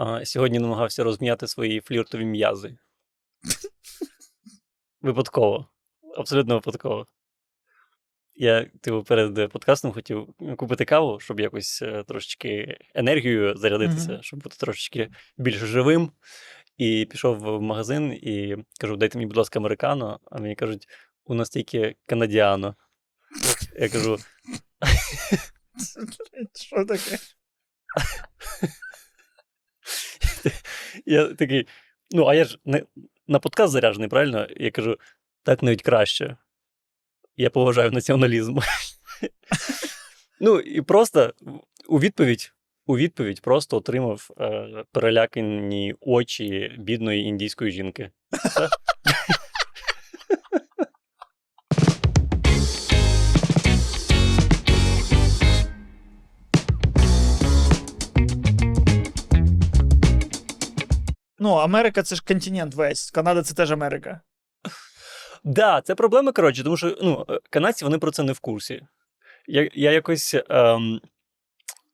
а сьогодні намагався розм'яти свої фліртові м'язи. Випадково. Абсолютно випадково. Я, типу, перед подкастом хотів купити каву, щоб якось е, трошечки енергією зарядитися, Мгм. щоб бути трошечки більш живим. І пішов в магазин і кажу: дайте мені, будь ласка, американо. А мені кажуть, у нас тільки канадіано. Я кажу, Що таке? я такий, ну, а я ж не, на подкаст заряджений, правильно? Я кажу, так навіть краще. Я поважаю націоналізм. ну, і просто у відповідь, у відповідь просто отримав е, перелякані очі бідної індійської жінки. Ну, Америка це ж континент весь. Канада це теж Америка. Да, це проблема, коротше, тому що ну, е, канадці вони про це не в курсі. Я, я якось ем,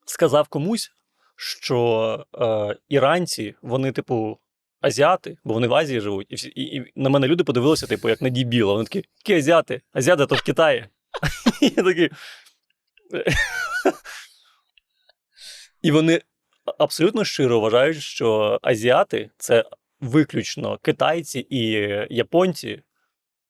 сказав комусь, що е, іранці, вони, типу, азіати, бо вони в Азії живуть, і, всі, і, і на мене люди подивилися, типу, як на дібіла. Вони такі, які азіати? Азіати то в Китаї. Я такий. І вони абсолютно щиро вважають, що азіати це виключно китайці і японці,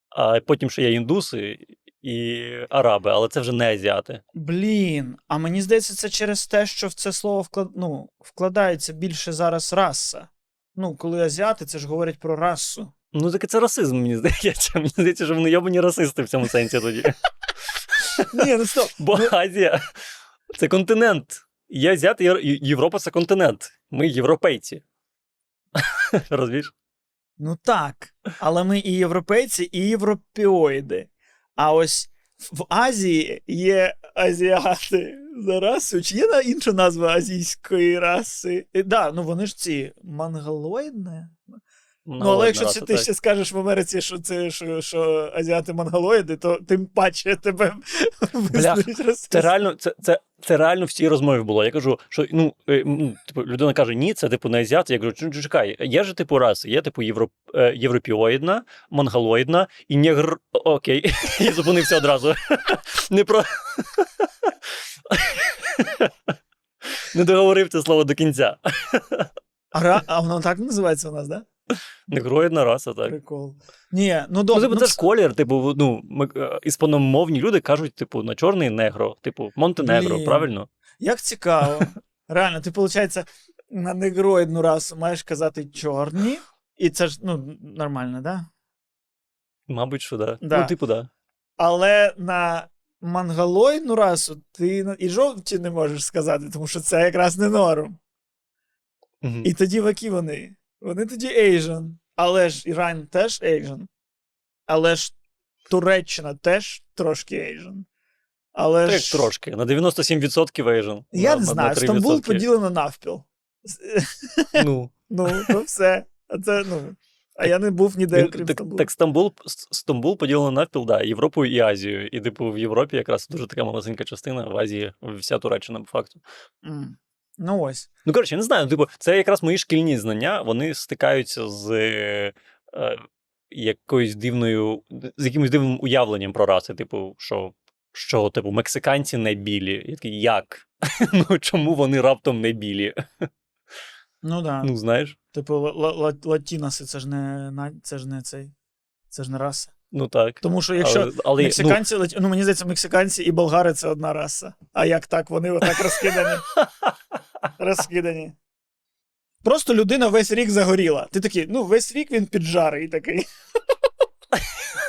а потім ще є індуси і араби, але це вже не азіати. Блін, а мені здається, це через те, що в це слово вклад... ну, вкладається більше зараз раса. Ну, коли азіати, це ж говорять про расу. Ну, таке це расизм, мені здається. Мені здається, що вони йобані расисти в цьому сенсі тоді. Ні, ну стоп. Бо Азія це континент. Є азіати, Європа це континент. Ми європейці. Розумієш? Ну так. Але ми і європейці, і європеоїди. А ось в Азії є азіати за расою. Чи є інша назва азійської раси? Так, да, ну вони ж ці монголоїдні. Ну, але якщо ти так. ще скажеш в Америці, що це що, що азіати монголоїди, то тим паче тебе визнають Це реально, це, це, це реально в цій розмові було. Я кажу, що ну, е, типу, людина каже, ні, це типу не азіат. Я кажу, «Чу- чекай, є же типу раси, є типу європ, е, європіоїдна, монголоїдна і негр. Окей, я зупинився одразу. Не про. Не договорив це слово до кінця. А, воно так називається у нас, да? Негроїдна раса, так. Прикол. Ні, ну Ну, типу, ну, це ж колір, типу, ну, е, іспаномовні люди кажуть, типу, на чорний негро, типу, Монтенегро, Блін. правильно? Як цікаво. Реально, ти, виходить, на негроїдну расу маєш казати чорні, і це ж ну, нормально, да? Мабуть, що да. Да. Ну, типу, да. Але на монголоїдну расу ти і жовті не можеш сказати, тому що це якраз не норм. Мгм. І тоді які вони? Вони тоді Asian. Але ж Іран теж Asian. Але ж Туреччина теж трошки Asian. Але Та як ж... трошки, на 97% Asian. Я на, не знаю, на 3%. Стамбул поділено навпіл. Ну, Ну, то все. А це, ну. А я не був ніде, він- окрім так, Стамбулу. так Стамбул, Стамбул поділено навпіл, да, Європою і Азією. І, типу, в Європі якраз дуже така малесенька частина, в Азії вся Туреччина, по факту. М. Ну ось. Ну, коротше, я не знаю, типу, це якраз мої шкільні знання, вони стикаються з е, е, якоюсь дивною, з якимось дивним уявленням про раси, типу, що, що типу, мексиканці не білі. Я такий, як? ну, чому вони раптом не білі? Ну да. ну, знаєш? Типу, ла- ла- ла- латіноси, це ж не це ж не цей. Це ж не раса. Ну так. Тому що якщо але, але, ну, мексиканці, латі- ну мені здається, мексиканці і болгари це одна раса. А як так? Вони отак розкидані. розкидані. Просто людина весь рік загоріла. Ти такий, ну весь рік він піджарий такий.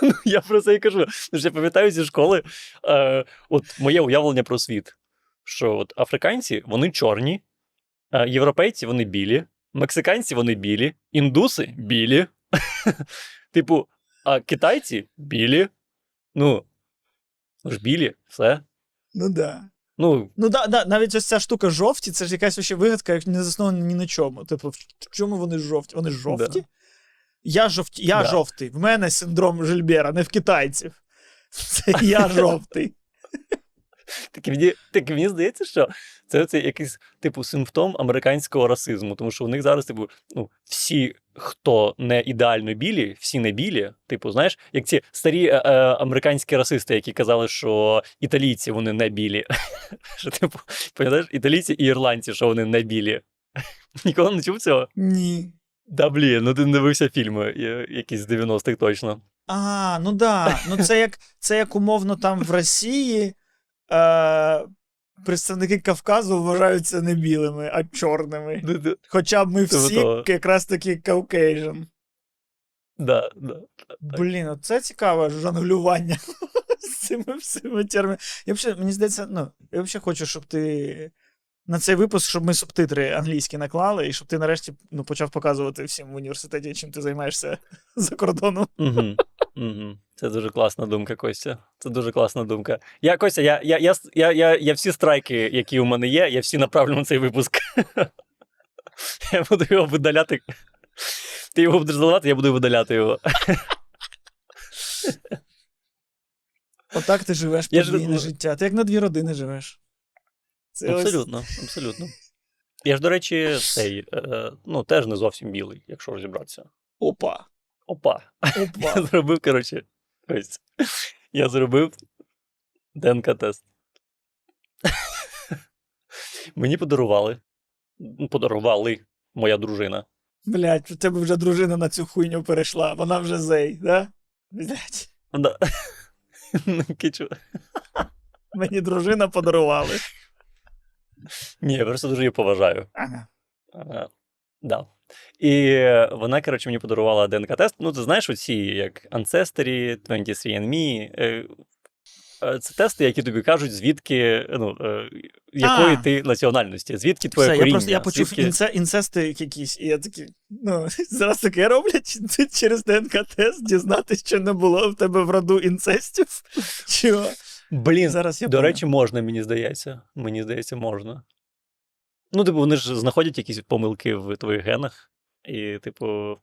Ну, я про це і кажу. Тож я пам'ятаю зі школи, е, от моє уявлення про світ, що от африканці вони чорні, е, європейці вони білі, мексиканці вони білі, індуси білі. Типу, а китайці білі. Ну, ну ж білі, все. Ну да. Ну, Ну да, да, навіть ось ця штука жовті, це ж якась ще вигадка, як не заснована ні на чому. Типу, в чому вони жовті? Вони жовті? Я жовті, я Да. жовтий. В мене синдром Жильбера, не в китайців. Це я жовтий. Так мені, так мені здається, що це, це якийсь типу симптом американського расизму, тому що у них зараз, типу, ну, всі, хто не ідеально білі, всі не білі. Типу, знаєш, як ці старі е, е, американські расисти, які казали, що італійці вони не білі. Що, типу, пам'ятаєш, італійці і ірландці, що вони не білі. Ніколи не чув цього? Ні. Да, блін, ну ти не дивився фільми, е, якісь з 90-х точно. А, ну да. Ну це як, це як умовно там в Росії е, представники Кавказу вважаються не білими, а чорними. Хоча б ми всі якраз таки кавкейжен. Да, да. Блін, це цікаве жонглювання з цими всіми термінами. Я взагалі, мені здається, ну, я взагалі хочу, щоб ти на цей випуск, щоб ми субтитри англійські наклали, і щоб ти нарешті ну, почав показувати всім в університеті, чим ти займаєшся за кордоном. Угу. Угу. Це дуже класна думка, Костя. Це дуже класна думка. Я, Костя, я, я, я, я, я, я всі страйки, які у мене є, я всі направлю на цей випуск. Я буду його видаляти. Ти його будеш заливати, я буду видаляти його. Отак ти живеш подвійне життя. Ти як на дві родини живеш. Це ось- Абсолютно, абсолютно. Я ж, до речі, цей, е, ну, теж не зовсім білий, якщо розібратися. Опа. Опа. Я зробив, коротше, ось. Я зробив ДНК-тест. Мені подарували. Подарували моя дружина. Блять, у тебе вже дружина на цю хуйню перейшла, вона вже зей, да? Блять. Да. Ну, Мені дружина подарували. Ні, я просто дуже її поважаю. Ага. Ага. Да. І вона, коротше, мені подарувала ДНК-тест. Ну, ти знаєш, оці як Ancestry, 23andMe. е, е, Це тести, які тобі кажуть, звідки, ну, е, якої А. ти національності, звідки твоє Все, я просто я почув звідки... інце, інцести якісь, і я такий, ну, зараз таке роблять Ти через ДНК-тест дізнатися, що не було в тебе в роду інцестів. Чого? Блін, Зараз я До понял. речі, можна, мені здається. Мені здається, можна. Ну, типу, вони ж знаходять якісь помилки в твоїх генах. І, типу,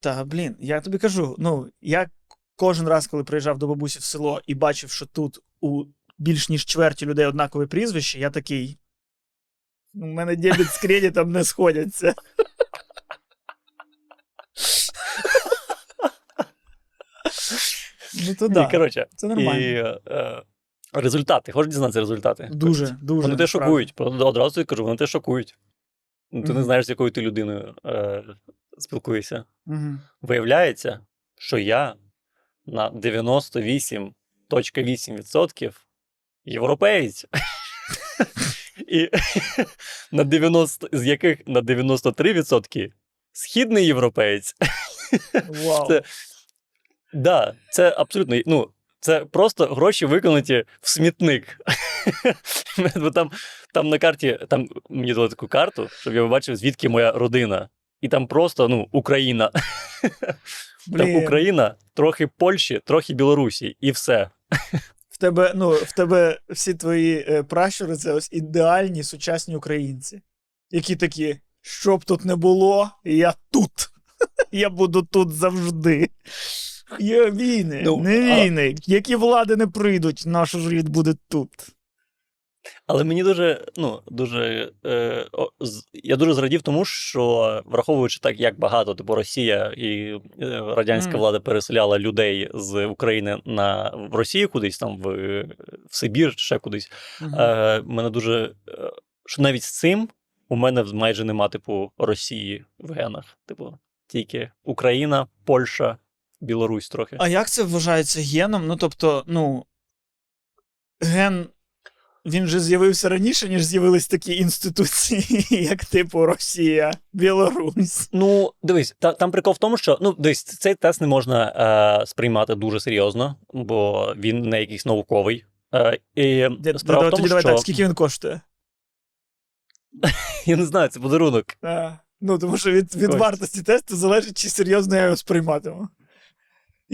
Та блін, я тобі кажу, ну я кожен раз, коли приїжджав до бабусі в село і бачив, що тут у більш ніж чверті людей однакове прізвище, я такий. У мене дебіт з кредитом не сходяться. Ну то да. і, коротше, це нормально. і е, результати. Хочеш дізнатися результати? Дуже, дуже. Вони те шокують. Одразу тобі кажу, вони те шокують. Ну, Ти не знаєш, з якою ти людиною е, спілкуєшся. Мгм. Виявляється, що я на 98,8% європеєць. І на 90, з яких на 93% східний європеєць. Вау. Це- Да, це абсолютно. Ну, це просто гроші виконані в смітник. Бо там, там на карті, там мені дали таку карту, щоб я побачив, звідки моя родина. І там просто ну, Україна. Там Україна, трохи Польщі, трохи Білорусі, і все. В тебе, ну, в тебе всі твої е, пращури це ось ідеальні сучасні українці, які такі, що б тут не було, я тут. Я буду тут завжди. Є війни, Ну, не а- війни. Які влади не прийдуть, наш рід буде тут. Але мені дуже, ну, дуже, е, я дуже зрадів тому, що враховуючи так, як багато типу Росія і е, радянська влада переселяла людей з України на в Росію кудись, там в, в Сибір, ще кудись. Е, мене дуже е, що навіть з цим у мене майже нема, типу, Росії в генах. Типу, тільки Україна, Польща, Білорусь трохи. А як це вважається геном? Ну, тобто, ну, ген. Він же з'явився раніше, ніж з'явились такі інституції, як типу Росія, Білорусь. Ну, дивись, та, там прикол в тому, що ну, дивись, цей тест не можна е, сприймати дуже серйозно, бо він не якийсь науковий. Е, і справа давай, в тому, тоді давай що так, скільки він коштує? я не знаю, це подарунок. А, ну, тому що від, від вартості тесту залежить, чи серйозно я його сприйматиму.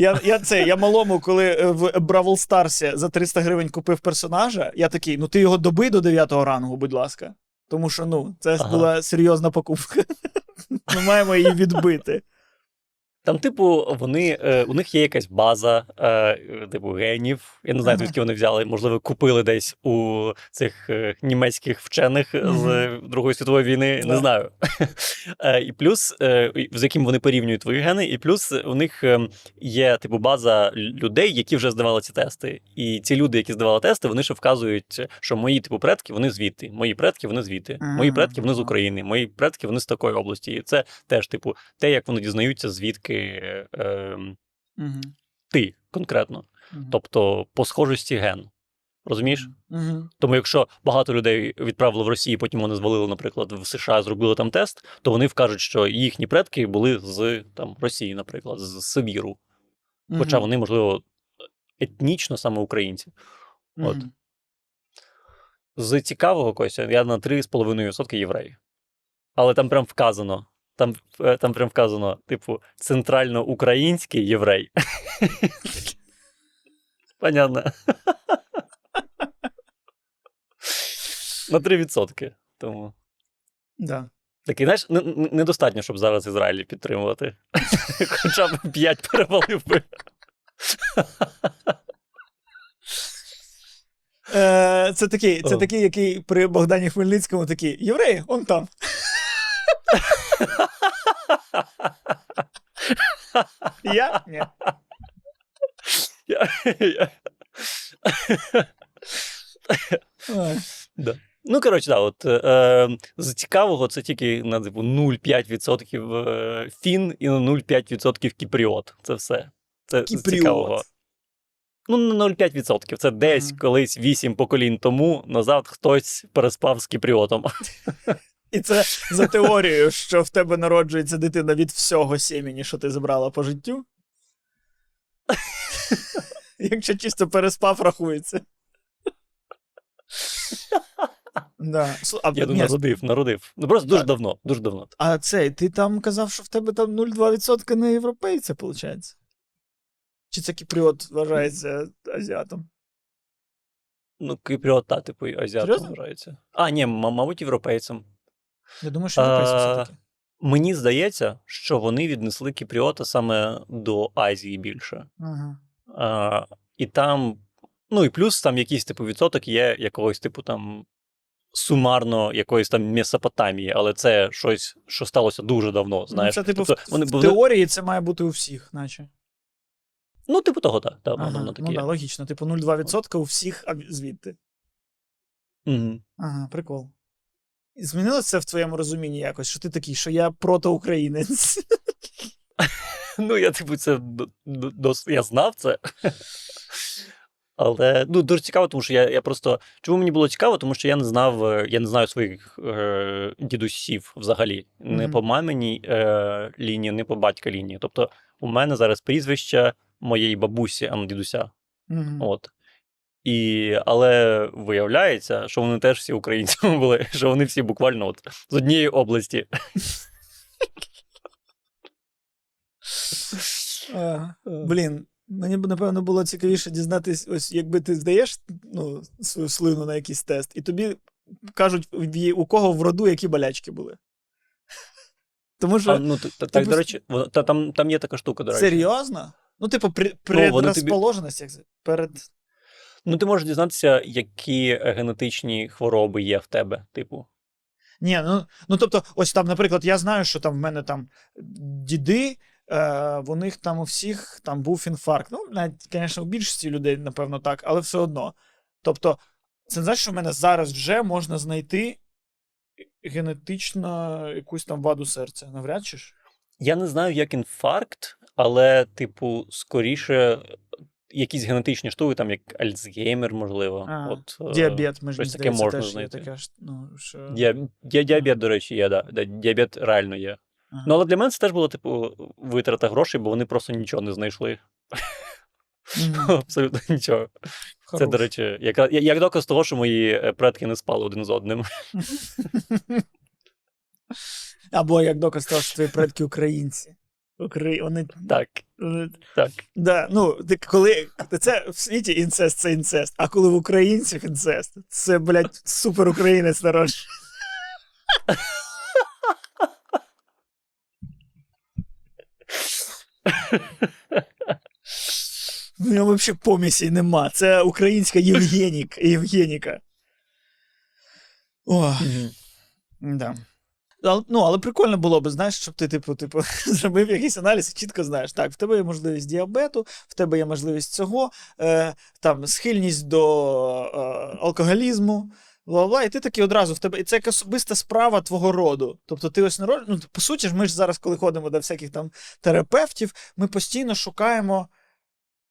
Я, я, це, я малому, коли е, в Бравл Старсі за 300 гривень купив персонажа, я такий, ну ти його доби до 9 рангу, будь ласка. Тому що ну, це Ага. була серйозна покупка. Ми маємо її відбити. Там, типу, вони, е, у них є якась база, е, типу, генів. Я не знаю, Ага. звідки вони взяли. Можливо, купили десь у цих е, німецьких вчених з Другої світової війни. Не знаю. Е, і плюс, е, з яким вони порівнюють твої гени, і плюс у них е, є типу база людей, які вже здавали ці тести. І ці люди, які здавали тести, вони ще вказують, що мої типу предки вони звідти. Мої предки вони звідти. Мої предки вони з України. Мої предки вони з такої області. І це теж, типу, те, як вони дізнаються, звідки е, е, Угу. ти конкретно. Тобто по схожості ген. Розумієш? Угу. Тому якщо багато людей відправили в Росію, потім вони звалили, наприклад, в США, зробили там тест, то вони вкажуть, що їхні предки були з там Росії, наприклад, з Сибіру. Хоча вони, можливо, етнічно саме українці. от. З цікавого Костя, я на 3,5% єврей. Але там прям вказано. Там, е, там прям вказано, типу, центральноукраїнський єврей. Понятно. На 3%. Тому. Да. Такий, знаєш, не- не- недостатньо, щоб зараз Ізраїль підтримувати. Хоча б 5 перевалив би. Е, це такий, це такий, який при Богдані Хмельницькому такий євреї, он там. Я? Я- Ой. Ну, коротше, да, от е, з цікавого це тільки на типу 0,5% е, фін і на 0,5% кіпріот. Це все. Це з цікавого. Ну, на 0,5%. Це десь Мгм. колись 8 поколінь тому назад хтось переспав з кіпріотом. І це за теорією, що в тебе народжується дитина від всього сімені, що ти забрала по життю. Якщо чисто переспав, рахується. Да. А, Я ні, думаю, народив, народив. Ну просто дуже давно, дуже давно. а цей, ти там казав, що в тебе там 0,2% не європейця, виходить? Чи це кіпріот вважається азіатом? Ну, кіпріот, та, типу, азіатом Серйозно? вважається. А, ні, м- мабуть, європейцем. Я думаю, що європейця все-таки. Мені здається, що вони віднесли кіпріота саме до Азії більше. Ага. А, і там, ну і плюс там якийсь типу відсоток є якогось типу там сумарно якоїсь там Месопотамії, але це щось, що сталося дуже давно. Знаєш, ну, це, типу, тобто, в, вони, в вони, теорії це має бути у всіх, наче. ну, типу того, так, так, Ага. воно Ну, таке. да, є. логічно. Типу 0,2% у всіх звідти. Мгм. Ага, прикол. Змінилося це в твоєму розумінні якось, що ти такий, що я протоукраїнець. Ну, я, типу, це я знав це. Але ну, дуже цікаво, тому що я, я просто. Чому мені було цікаво? Тому що я не знав, е, я не знаю своїх е, дідусів взагалі. Не Мгм. по маминій е, лінії, не по батька лінії. Тобто, у мене зараз прізвище моєї бабусі, а не дідуся. Мгм. От. І, але виявляється, що вони теж всі українцями були, що вони всі буквально от, з однієї області. Ага. Блін, мені б, напевно, було цікавіше дізнатись, ось якби ти здаєш ну, свою слину на якийсь тест, і тобі кажуть, у кого в роду які болячки були. Тому що А, ну, т- т- так, типу, до речі, воно- та, там, там є така штука, до речі. серйозно? Ну, типу, при, вони тобі- як перед. Ну, ти можеш дізнатися, які генетичні хвороби є в тебе, типу. Ні, ну, ну тобто, ось там, наприклад, я знаю, що там в мене там діди, е, в них там у всіх там був інфаркт. Ну, навіть, звісно, у більшості людей, напевно, так, але все одно. Тобто, це не значить, що в мене зараз вже можна знайти генетично якусь там ваду серця. Навряд чи ж. Я не знаю, як інфаркт, але, типу, скоріше, якісь генетичні штуки, там як Альцгеймер, можливо. А, От, е, Діабет, ми ж щось таке можна теж знайти. така ж, ну, що... Діа- діа- Діабет, до речі, є, да. Діабет реально є. Ага. Ну, але для мене це теж було, типу, витрата грошей, бо вони просто нічого не знайшли. Мгм. Абсолютно нічого. Це, до речі, як, як доказ того, що мої е, предки не спали один з одним. Або як доказ того, що твої предки українці. Украї... Вони... Так, вони- так. Да, ну, коли це в світі інцест це інцест, а коли в українцях інцест, це, блядь, супер українець народжує. В нього взагалі помісі нема. Це українська Євгенік, Євгеніка. О, да. Але, ну, але прикольно було б, знаєш, щоб ти, типу, типу, зробив якийсь аналіз і чітко знаєш, так, в тебе є можливість діабету, в тебе є можливість цього, е, там, схильність до е, алкоголізму, бла-бла, і ти такий одразу в тебе. І це як особиста справа твого роду. Тобто ти ось народ... ну, по суті ж, ми ж зараз, коли ходимо до всяких там терапевтів, ми постійно шукаємо.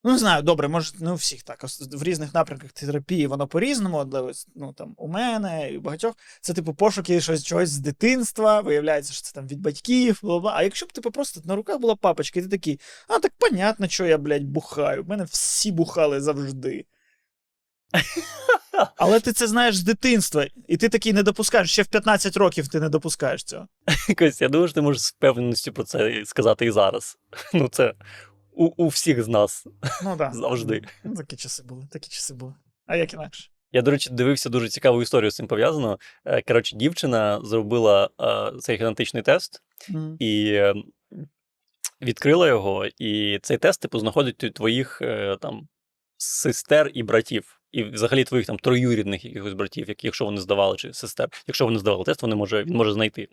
Ну, не знаю, добре, може, не у всіх так. В різних напрямках терапії воно по-різному, але ну, там, у мене і у багатьох. Це, типу, пошуки щось, чогось з дитинства, виявляється, що це там від батьків, бла-бла. А якщо б типу, просто на руках була папочка, і ти такий, а так понятно, що я, блядь, бухаю. В мене всі бухали завжди. Але ти це знаєш з дитинства, і ти такий не допускаєш. Ще в 15 років ти не допускаєш цього. Якось, я думаю, що ти можеш з впевненістю про це сказати і зараз. Ну, це у, у всіх з нас. Ну так. Завжди. Ну, такі часи були, такі часи були. А як інакше? Я, до речі, дивився дуже цікаву історію з цим пов'язано. Е, Коротше, дівчина зробила е, цей генетичний тест Мгм. і е, відкрила його, і цей тест, типу, знаходить твоїх е, там сестер і братів. І взагалі твоїх там троюрідних якихось братів, якщо вони здавали, чи сестер, якщо вони здавали тест, вони може, він може знайти.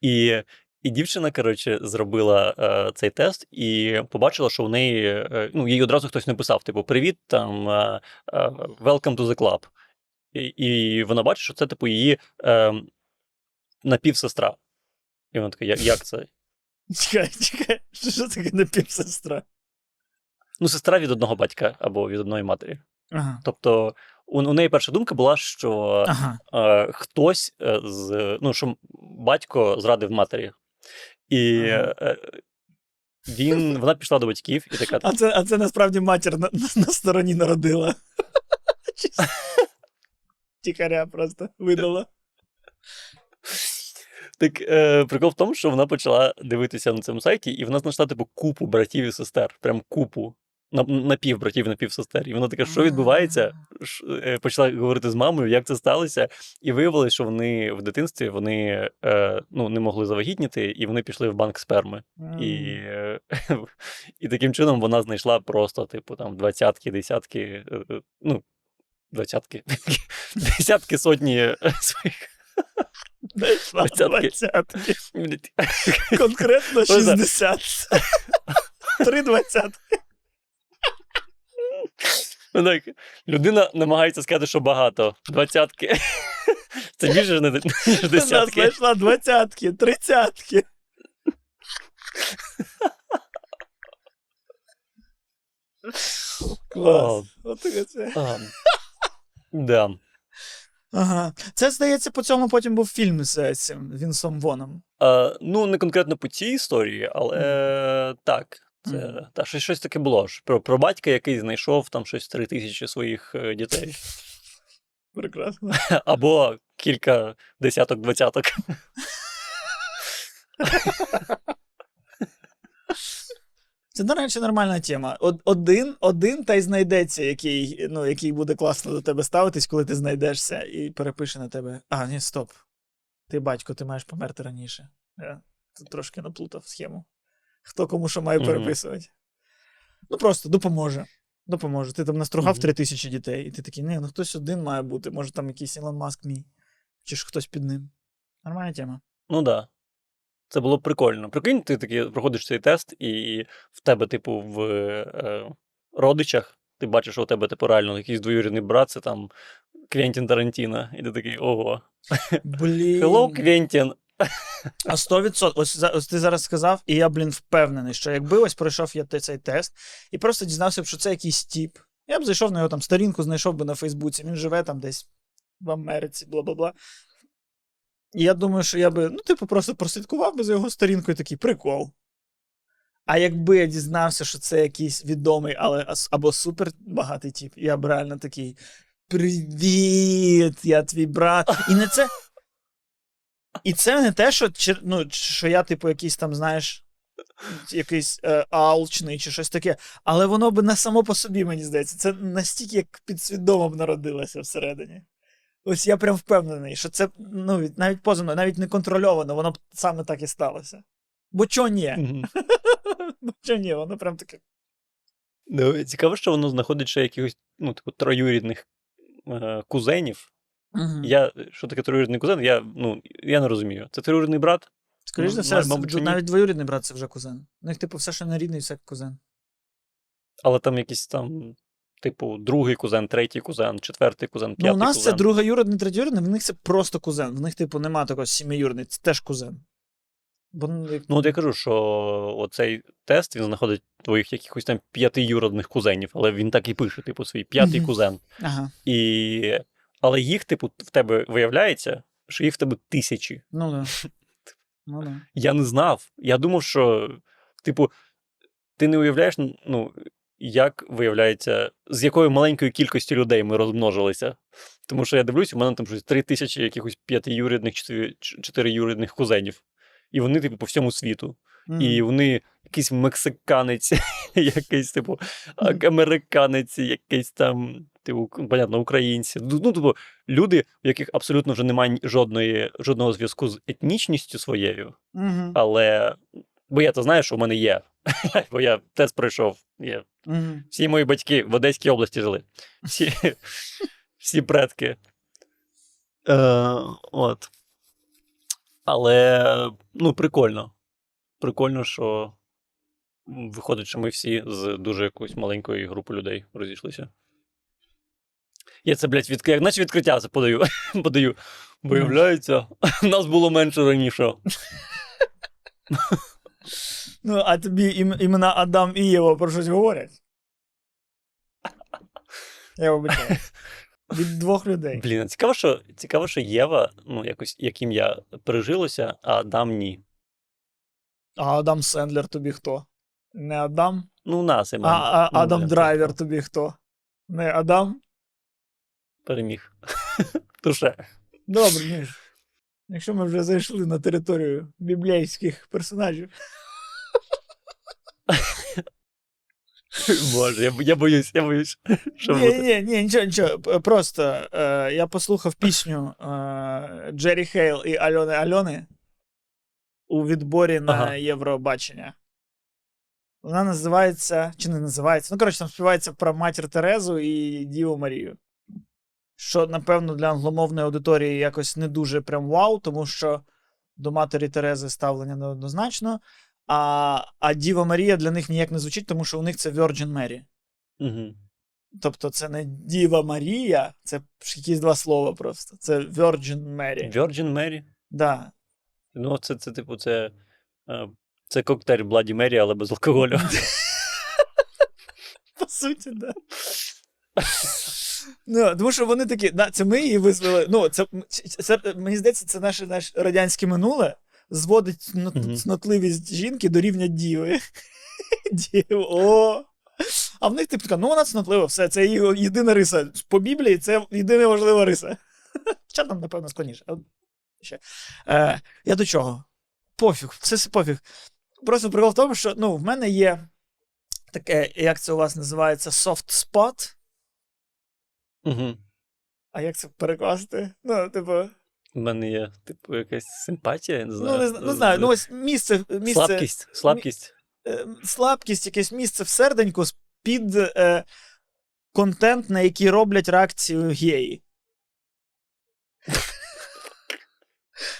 І, і дівчина, коротше, зробила е, цей тест і побачила, що в неї, е, ну, їй одразу хтось написав: типу, привіт, там е, е, welcome to the club. І, і вона бачить, що це, типу, її е, напівсестра. І вона така, як, це? Чекай, чекай, що таке напівсестра? Ну, сестра від одного батька або від одної матері. Ага. Тобто, у, у неї перша думка була, що Ага. е, хтось е, з ну, що батько зрадив матері. І Ага. він, вона пішла до батьків і така. А це, а це насправді матір на, на, на стороні народила. Тікаря просто видала. Так е, прикол в тому, що вона почала дивитися на цьому сайті, і вона знайшла типу купу братів і сестер. Прям купу. На, напів братів, напів сестер. І вона така, що відбувається? Е, Почала говорити з мамою, як це сталося. І виявилось, що вони в дитинстві вони е, ну, не могли завагітніти, і вони пішли в банк сперми. І, і таким чином вона знайшла просто, типу, там, двадцятки, десятки, е, ну, двадцятки, десятки сотні своїх. Конкретно Ось 60. Три двадцятки. Ну, так, людина намагається сказати, що багато. Двадцятки. Це більше ніж ніж Вона десятки. знайшла двадцятки, тридцятки. Клас. Да. Ага. Це, здається, по цьому потім був фільм з цим Вінсом Воном. А, ну, не конкретно по цій історії, але так. Це Мгм. та, щось, щось таке було ж. Про, про батька, який знайшов там щось три тисячі своїх е, дітей. Прекрасно. Або кілька десяток, двадцяток. Це, до речі, нормальна тема. Один, один та й знайдеться, який, ну, який буде класно до тебе ставитись, коли ти знайдешся і перепише на тебе. А, ні, стоп. Ти батько, ти маєш померти раніше. Я тут трошки наплутав схему. Хто кому що має переписувати. Ну просто допоможе. Допоможе. Ти там настругав три тисячі дітей, і ти такий, ні, ну хтось один має бути. Може там якийсь Ілон Маск мій. Чи ж хтось під ним. Нормальна тема. Ну так. Да. Це було б прикольно. Прикинь, ти таки проходиш цей тест, і в тебе, типу, в е, родичах ти бачиш, що у тебе, типу, реально якийсь двоюрідний брат, це там Квентін Тарантіно. І ти такий, ого. Блін. Hello, Квентін. А 100%. Ось, ось ти зараз сказав, і я, блін, впевнений, що якби ось пройшов я цей тест і просто дізнався б, що це якийсь тіп. Я б зайшов на його там сторінку, знайшов би на Фейсбуці. Він живе там десь в Америці, бла бла бла. І я думаю, що я би, ну, типу, просто прослідкував би за його сторінкою такий прикол. А якби я дізнався, що це якийсь відомий, але або супер багатий тіп, я б реально такий. Привіт, я твій брат. І не це. І це не те, що, ну, що я, типу, якийсь там, знаєш, якийсь е, алчний чи щось таке. Але воно би не само по собі, мені здається. Це настільки як підсвідомо б народилося всередині. Ось я прям впевнений, що це ну, навіть поза мною, навіть не контрольовано, воно б саме так і сталося. Бо чо ні? Бо чо ні? Воно прям таке. Ну, цікаво, що воно знаходить ще якихось, ну, типу, троюрідних е, кузенів. Мгм. Я, що таке троюрідний кузен, я, ну, я не розумію. Це троюрідний брат? Скоріш Ну, за все, мабуть, мабуть, навіть двоюрідний брат це вже кузен. У них, типу, все, що не рідний, все кузен. Але там якийсь там, типу, другий кузен, третій кузен, четвертий кузен, Ну, у нас кузен. це другоюрідний, третьоюрідний, в них це просто кузен. В них, типу, нема такого сімиюрний, це теж кузен. Бо, ну, як- Ну, от я кажу, що оцей тест він знаходить твоїх якихось там п'ятиюродних кузенів, але він так і пише, типу, свій п'ятий кузен. Ага. І... Але їх, типу, в тебе виявляється, що їх в тебе тисячі. Ну да. Ну да. Я не знав. Я думав, що, типу, ти не уявляєш, ну, як виявляється, з якою маленькою кількістю людей ми розмножилися. Тому що я дивлюсь, у мене там щось три тисячі якихось п'ятиюрідних, чотири- чотириюрідних кузенів. І вони, типу, по всьому світу. І вони якийсь мексиканець, якийсь, типу, американець, якийсь там, к- понятно, українці. Ну, типу, люди, у яких абсолютно вже немає жодної, жодного зв'язку з етнічністю своєю, Мгм. але. Бо я то знаю, що в мене є. Бо я тест пройшов. Є. Мгм. Всі мої батьки в Одеській області жили. Всі, всі предки. Е, от. Але ну, прикольно. Прикольно, що виходить, що ми всі з дуже якоїсь маленької групи людей розійшлися. Я це, блядь, відк... як наче відкриття це подаю. подаю. Виявляється, нас було менше раніше. Ну, а тобі ім- імена Адам і Єва про щось говорять? Я вибачаю. Від двох людей. Блін, а цікаво, що, цікаво, що Єва, ну, якось, як ім'я прижилося, а Адам ні. А Адам Сендлер тобі хто? Не Адам? Ну, у нас А, а Ну, Адам Драйвер тобі хто? Не Адам? Переміг. Туше. Добре. Якщо ми вже зайшли на територію біблійських персонажів. Боже, я, я боюсь, я боюсь. Що Ні, ні, ні, нічого, нічого. Просто е, я послухав пісню е, Джері Хейл і Альони Альони у відборі на Ага. Євробачення. Вона називається, чи не називається? Ну, коротше, там співається про матір Терезу і Діву Марію. Що, напевно, для англомовної аудиторії якось не дуже прям вау, тому що до матері Терези ставлення неоднозначно. А, а Діва Марія для них ніяк не звучить, тому що у них це Virgin Mary. Угу. Тобто це не Діва Марія, це якісь два слова просто. Це Virgin Mary. Virgin Mary. Да. Ну, це, це типу, це, е, це коктейль Bloody Mary, але без алкоголю. По суті, да. Ну, тому що вони такі, да, це ми її визвали. Ну, це, це, це мені здається, це наше, наше радянське минуле зводить цнотливість жінки до рівня діви. Дів, о. А в них типу така, ну вона цнотлива, все, це її єдина риса. По Біблії це єдина важлива риса. Хоча там, напевно, складніше. Ще. Е, я до чого? Пофіг, все все пофіг. Просто прикол в тому, що ну, в мене є таке, як це у вас називається, soft spot. Угу. А як це перекласти? Ну, типу, У мене є, типу, якась симпатія, я не знаю. ну, не, не знаю, ну ось місце, місце Слабкість, слабкість. е, слабкість, якесь місце в серденьку під е, контент, на який роблять реакцію геї.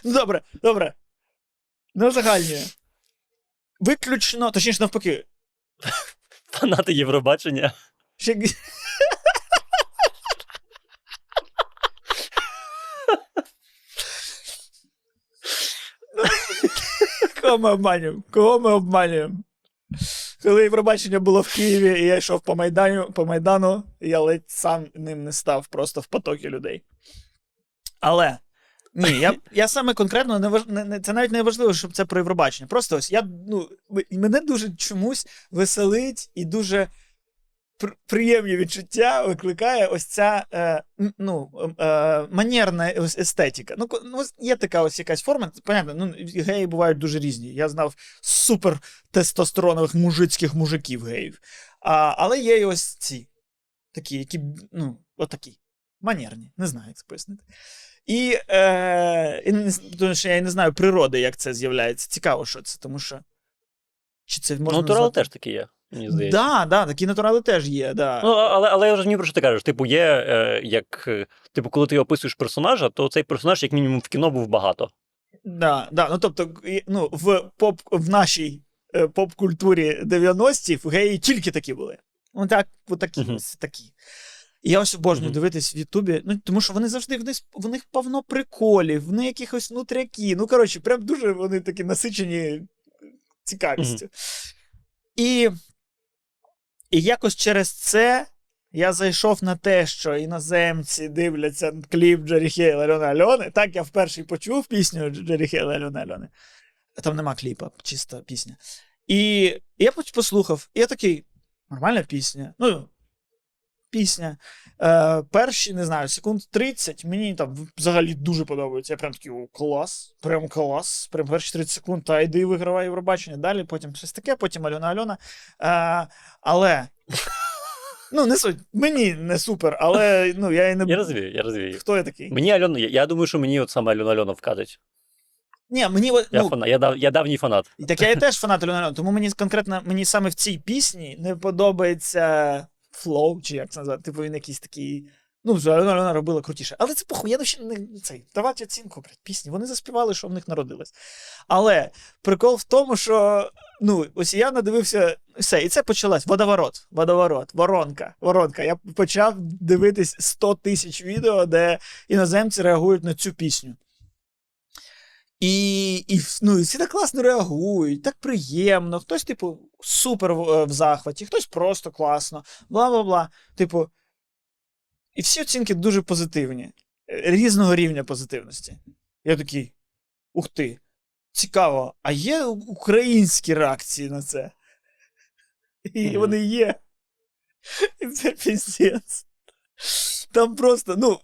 ну, добре, добре. Не узагальнює. Виключно, точніше, навпаки. Фанати Євробачення. Ще... Ну, Кого ми обманюємо? Кого ми обманюємо? Коли Євробачення було в Києві, і я йшов по Майдану, по Майдану, я ледь сам ним не став просто в потокі людей. Але ні, я, я саме конкретно не не, не, це навіть не важливо, щоб це про Євробачення. Просто ось я ну, мене дуже чомусь веселить і дуже приємні відчуття викликає ось ця е, ну, е, манерна естетика. Ну, ну, є така ось якась форма. Понятно, ну, геї бувають дуже різні. Я знав супер тестостеронових мужицьких мужиків геїв. А, але є і ось ці такі, які, ну, отакі. Манерні, не знаю, як це пояснити. І, е, і не тому що я не знаю природи, як це з'являється. Цікаво, що це, тому що. Чи це можна Ну, назвати? теж такі є, мені здається. Да, да, такі натурали теж є. Да. Ну, але, але я розумію, про що ти кажеш. Типу, є е, як. е, Типу, коли ти описуєш персонажа, то цей персонаж, як мінімум, в кіно був багато. Да, да. Ну, тобто, ну, в, поп, в нашій е, поп-культурі 90-х геї тільки такі були. Ну, так, от такі, Мгм. ось такі. І я ось обожнюю Мгм. дивитись в Ютубі, ну, тому що вони завжди, в них, в них повно приколів, в них якихось нутряки. Ну, коротше, прям дуже вони такі насичені цікавістю. І, і якось через це я зайшов на те, що іноземці дивляться кліп Джері Хейла Альони Альони. Так я вперше почув пісню Джері Хейла Альони Альони. Там нема кліпа, чиста пісня. І я послухав, і я такий, нормальна пісня. Ну, пісня. Е, перші, не знаю, секунд 30 мені там взагалі дуже подобається. Я прям такий, о, клас, прям клас. Прям перші 30 секунд, та йди вигравай Євробачення. Далі потім щось таке, потім Альона Альона. Е, але. Ну, не суть, мені не супер, але ну, я і не Я розумію, я розумію. Хто я такий? Мені Альона, я, я думаю, що мені от саме Альона Альона вкатить. Ні, мені от, Я, ну, фана, я, дав, я давній фанат. Так я і теж фанат Альони Альони, тому мені конкретно мені саме в цій пісні не подобається флоу, чи як це назвати. Типу він якийсь такий. Ну, Альона робила крутіше. Але це похуй, я ще не цей. Давати оцінку, блядь, пісні. Вони заспівали, що в них народилось. Але прикол в тому, що ну, ось я надивився все, і це почалось. Водоворот, водоворот, воронка, воронка. Я почав дивитись 100 тисяч відео, де іноземці реагують на цю пісню. І, і, ну, і всі так класно реагують, так приємно. Хтось, типу, супер в, е, в захваті, хтось просто класно, бла бла бла. Типу, і всі оцінки дуже позитивні, е, різного рівня позитивності. Я такий. Ух ти! Цікаво, а є українські реакції на це? І Мгм. вони є. І це піздець. Там просто, ну,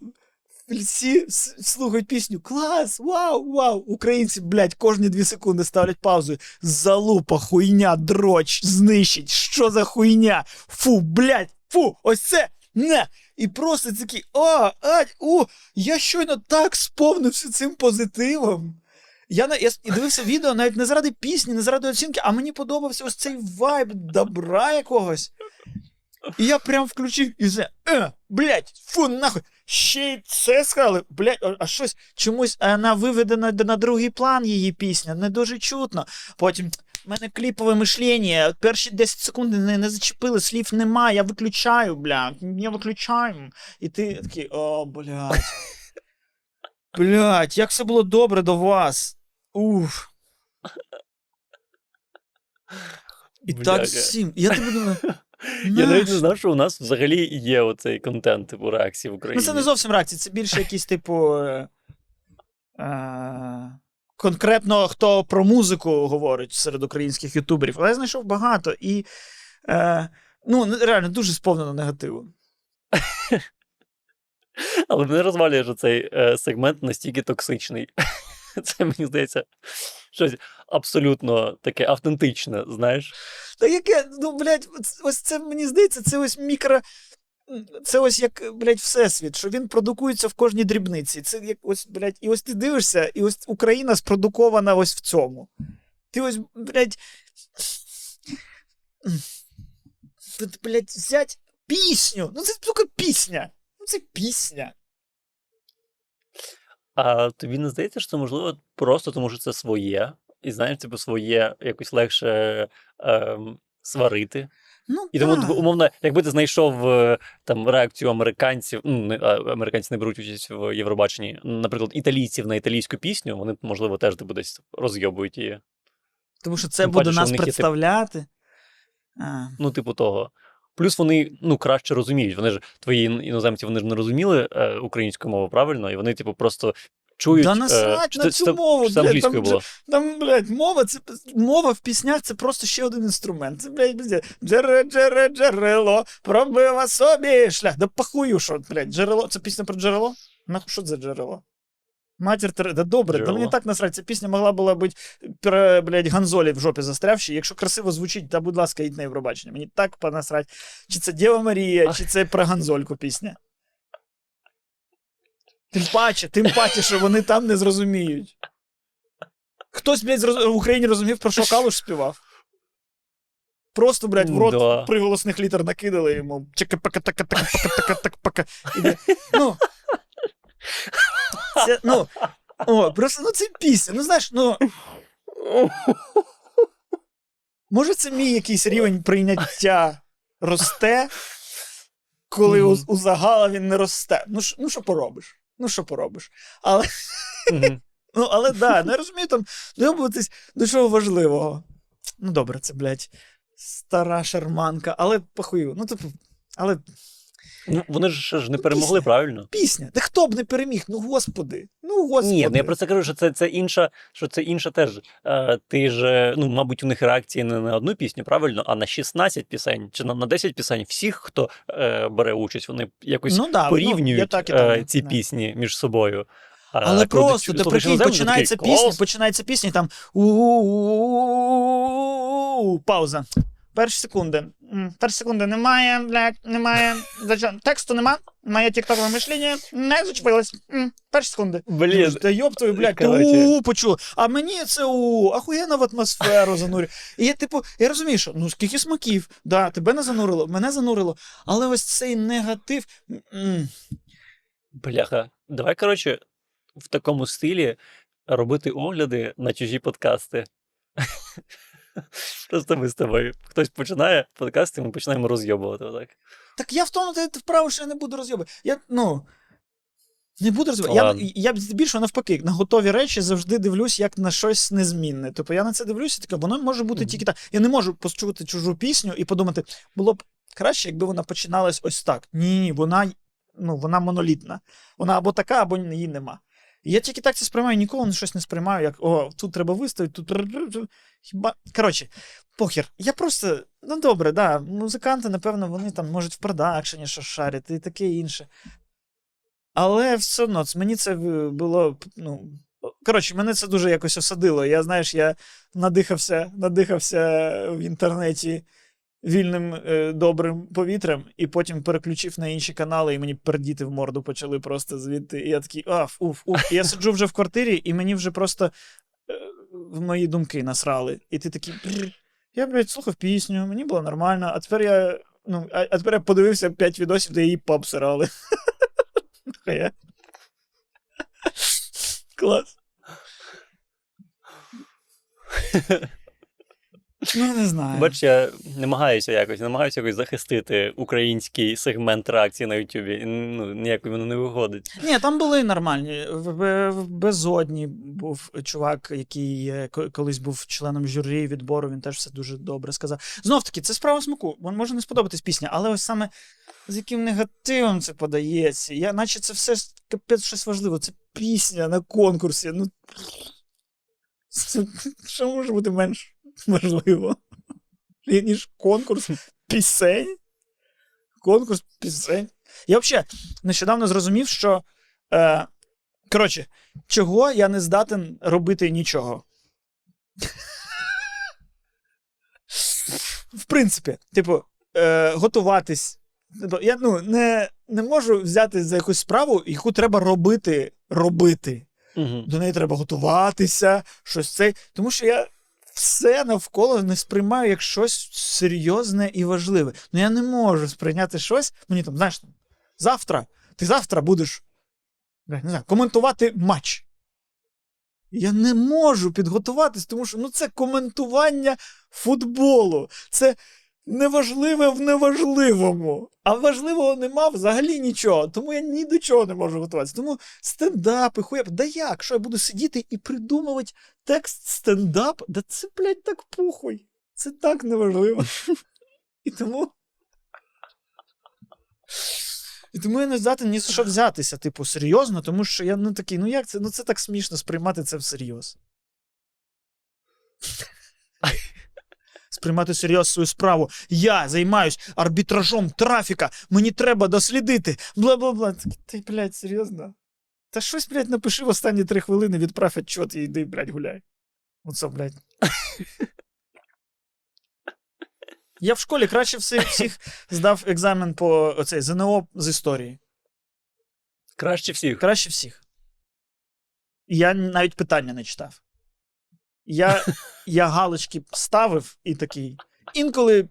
всі слухають пісню. Клас! Вау! Вау! Українці, блядь, кожні дві секунди ставлять паузу. Залупа, хуйня, дроч, знищить. Що за хуйня? Фу, блядь, фу, ось це. Не! І просто такі, о, ай, у, я щойно так сповнився цим позитивом. Я, я дивився відео навіть не заради пісні, не заради оцінки, а мені подобався ось цей вайб добра якогось. І я прям включив і все. Е, блядь, фу, нахуй. Ще й це сказали, блядь, а- щось чомусь вона виведена на другий план її пісня, не дуже чутно. Потім в мене кліпове мишлення, перші 10 секунд не, не зачепили, слів нема, я виключаю, блядь, я виключаю. І ти такий, о, блядь. Блядь, як все було добре до вас. Уф. І так Бляха. всім. Я тобі думаю. Я навіть не знав, що у нас взагалі є оцей контент, типу реакції в Україні. Ну, це не зовсім реакції, це більше якісь, типу. Е, е, конкретно хто про музику говорить серед українських ютуберів. Але я знайшов багато і. Е, ну, реально дуже сповнено негативу. Але мене розвалює, що цей е, сегмент настільки токсичний. Це мені здається щось абсолютно таке автентичне, знаєш. Та яке, ну, блядь, ось- це мені здається, це ось мікро. Це ось як, блядь, всесвіт, що він продукується в кожній дрібниці. Це як ось, блядь, і ось ти дивишся, і ось Україна спродукована ось в цьому. Ти ось, блядь. Тут, блядь, взять пісню. Ну це тільки пісня. Ну це пісня. А тобі не здається, що це можливо просто тому, що це своє, і знаєш, типу, своє якось легше ем, сварити. Ну, І тому, типу, умовно, якби ти знайшов е, там реакцію американців, ну, американці не беруть участь в Євробаченні, наприклад, італійців на італійську пісню, вони, можливо, теж типу, десь розйобують її. Тому що це тим буде паче, нас них є, тип- представляти. А. Ну, типу, того. Плюс вони ну, краще розуміють. Вони ж твої іноземці вони ж не розуміли е, українську мову правильно, і вони, типу, просто чують. Да е, насрать чи на цю це- мову, це блядь, там було. Там, блядь, мова, це мова в піснях це просто ще один інструмент. Це, блядь, блядь, джере, джере, джерело, пробила собі шлях. Да похую, що, блядь, джерело. Це пісня про джерело? Нахуй, що це джерело? Матір тере, да добре, да мені так насрать, ця пісня могла була бути про, блядь, Ганзолі в жопі застрявши. Якщо красиво звучить, та будь ласка, йдь на Євробачення. Мені так понасрать. Чи це Дєва Марія, чи це про Ганзольку пісня. Тим паче, тим паче, що вони там не зрозуміють. Хтось, блядь, зроз... в Україні розумів, про що Калуш співав. Просто, блядь, в рот Да. приголосних літер накидали йому. чека-пака така така пака така так пака Ну. Це, ну, о, просто, ну, це пісня. Ну, знаєш, ну. Може, це мій якийсь рівень прийняття росте, коли у, Мгм. у загала він не росте. Ну, ш- ну що поробиш? Ну, що поробиш? Але, Мгм. ну, але да, не розумію там добуватись до чого важливого. Ну, добре, це, блядь, стара шарманка, але похую. Ну, типу, але Ну, вони ж ще ж не Ну, перемогли, пісня. правильно? пісня. Та хто б не переміг? Ну, господи. Ну, господи. Ні, ну я просто кажу, що це, це інша, що це інша теж. Е, ти ж, ну, мабуть, у них реакції не на одну пісню, правильно, а на 16 пісень чи на, на 10 пісень. Всіх, хто е, бере участь, вони якось ну, да, ну, я порівнюють так і е, ці да. пісні між собою. А Але коли просто, ти слухаєш прикинь, іноземну, ти починається такий, пісня, «Клас!» починається пісня, і там у пауза. Перші секунди. Перші секунди немає, блядь, немає. Зачем? Тексту нема, моє тіктокове мишлення не зачепилось. Перші секунди. Блін, Та йоп твою, блядь, ти у почула. А мені це у ахуєнно в атмосферу занурює. І я, типу, я розумію, що ну скільки смаків, да, тебе не занурило, мене занурило, але ось цей негатив. Бляха. Давай, коротше, в такому стилі робити огляди на чужі подкасти. Просто ми з тобою. Хтось починає подкасти, ми починаємо розйобувати отак. Так я в тому вправо, що я не буду розйобити. Я, ну, не буду розйобити. Я, я більше навпаки, на готові речі завжди дивлюсь як на щось незмінне. Тобто я на це дивлюся, таке, воно може бути Мгм. тільки так. Я не можу почути чужу пісню і подумати, було б краще, якби вона починалась ось так. Ні, вона, ну, вона монолітна. Вона або така, або її нема. Я тільки так це сприймаю, ніколи не щось не сприймаю, як о, тут треба виставити, тут. Хіба. Коротше, похер. Я просто. Ну добре, да, музиканти, напевно, вони там можуть в продакшені що шарити і таке інше. Але все одно мені це було. Ну, коротше, мене це дуже якось осадило. Я, знаєш, я надихався, надихався в інтернеті вільним е, добрим повітрям, і потім переключив на інші канали, і мені пердіти в морду почали просто звідти. І я такий, аф, уф, уф. І я сиджу вже в квартирі, і мені вже просто е, в мої думки насрали. І ти такий. Я, блядь, слухав пісню, мені було нормально, а тепер я. Ну, а, а тепер я подивився 5 відосів, де її пообсирали. Нахуя? Клас. Ну, не знаю. Бач, я намагаюся якось, намагаюся якось захистити український сегмент реакції на Ютубі. Ну, ніяк воно не виходить. Ні, там були нормальні. В, в, безодні був чувак, який е, колись був членом журі відбору, він теж все дуже добре сказав. Знов таки, це справа смаку. Може не сподобатись пісня, але ось саме з яким негативом це подається. Я, наче це все капець щось важливо. Це пісня на конкурсі. Ну, це, що може бути менш важливо, ніж конкурс пісень? Конкурс пісень. Я взагалі нещодавно зрозумів, що. Е, коротше, чого я не здатен робити нічого. В принципі, типу, е, готуватись. Тобто, Я ну, не, не можу взяти за якусь справу, яку треба робити, робити. Угу. До неї треба готуватися, щось це. Тому що я все навколо не сприймаю як щось серйозне і важливе. Ну я не можу сприйняти щось. Мені там, знаєш, завтра, ти завтра будеш не знаю, коментувати матч. Я не можу підготуватись, тому що ну, це коментування футболу. Це неважливе в неважливому. А важливого нема взагалі нічого. Тому я ні до чого не можу готуватися. Тому стендапи, хуяп. Да як? Що я буду сидіти і придумувати текст стендап? Да це, блядь, так похуй. Це так неважливо. І тому. І тому я не здатен ні за що взятися, типу, серйозно, тому що я ну такий, ну як це? Ну це так смішно сприймати це всерйоз. Сприймати серйозно свою справу. Я займаюсь арбітражом трафіка, мені треба дослідити. Бла-бла-бла. Ти, блядь, серйозно? Та щось, блядь, напиши в останні три хвилини, відправ отчет і йди, блядь, гуляй. Оце, блядь. Я в школі краще всіх, всіх здав екзамен по оцей ЗНО з історії. Краще всіх. Краще всіх. Я навіть питання не читав. Я, я галочки ставив і такий. Інколи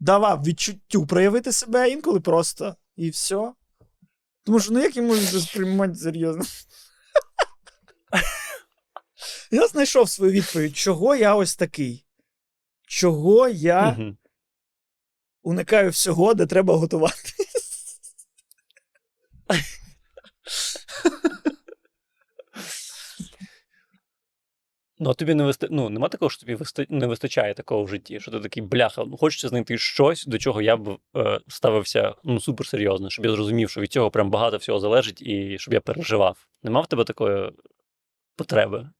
давав відчуттю проявити себе, а інколи просто і все. Тому що ну як я можу це сприймати серйозно? Я знайшов свою відповідь, чого я ось такий. Чого я уникаю всього, де треба готувати. Ну, а тобі не висти... ну, нема такого, що тобі висти... не вистачає такого в житті, що ти такий бляха, ну хочеться знайти щось, до чого я б е, ставився ну, суперсерйозно, щоб я зрозумів, що від цього прям багато всього залежить, і щоб я переживав. Нема в тебе такої потреби?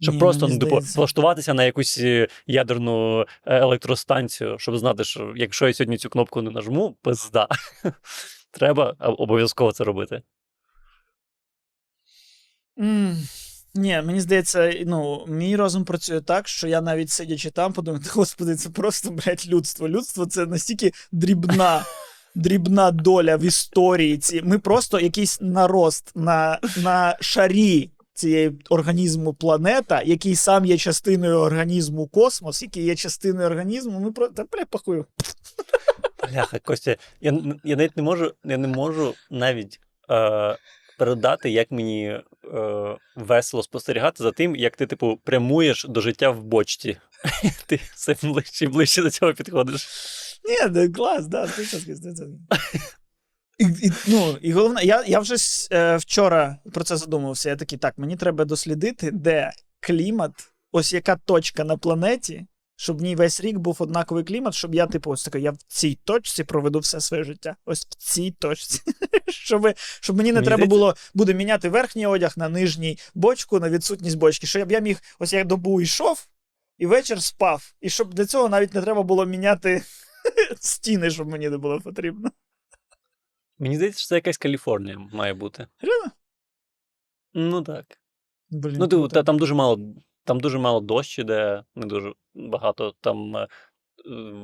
Щоб Ні, просто мені ну, типу, влаштуватися на якусь е, ядерну е, електростанцію, щоб знати, що якщо я сьогодні цю кнопку не нажму, пизда. Треба обов'язково це робити. Ні, мені здається, ну, мій розум працює так, що я навіть сидячи там, подумаю, господи, це просто, блядь, людство. Людство це настільки дрібна, дрібна доля в історії. Ці... Ми просто якийсь нарост на, на шарі цієї організму планета, який сам є частиною організму космос, який є частиною організму. Ми про... Та, бля, похую. Бляха, Костя, я, я навіть не можу, я не можу навіть е, передати, як мені е, весело спостерігати за тим, як ти, типу, прямуєш до життя в бочці. Ти все ближче і ближче до цього підходиш. Ні, да, клас, да. І, і, ну, і головне, я, я вже е, вчора про це задумався. Я такий, так, мені треба дослідити, де клімат, ось яка точка на планеті, щоб в ній весь рік був однаковий клімат, щоб я, типу, ось такий, я в цій точці проведу все своє життя. Ось в цій точці. щоб, щоб мені не Мені треба здається- було буде міняти верхній одяг на нижній бочку, на відсутність бочки. Щоб я міг, ось я добу йшов і вечір спав. І щоб для цього навіть не треба було міняти стіни, щоб мені не було потрібно. Мені здається, що це якась Каліфорнія має бути. Реально? Ну так. Блін, Ну, типу, круто. та, там дуже мало, там дуже мало дощ іде, не дуже багато. Там е,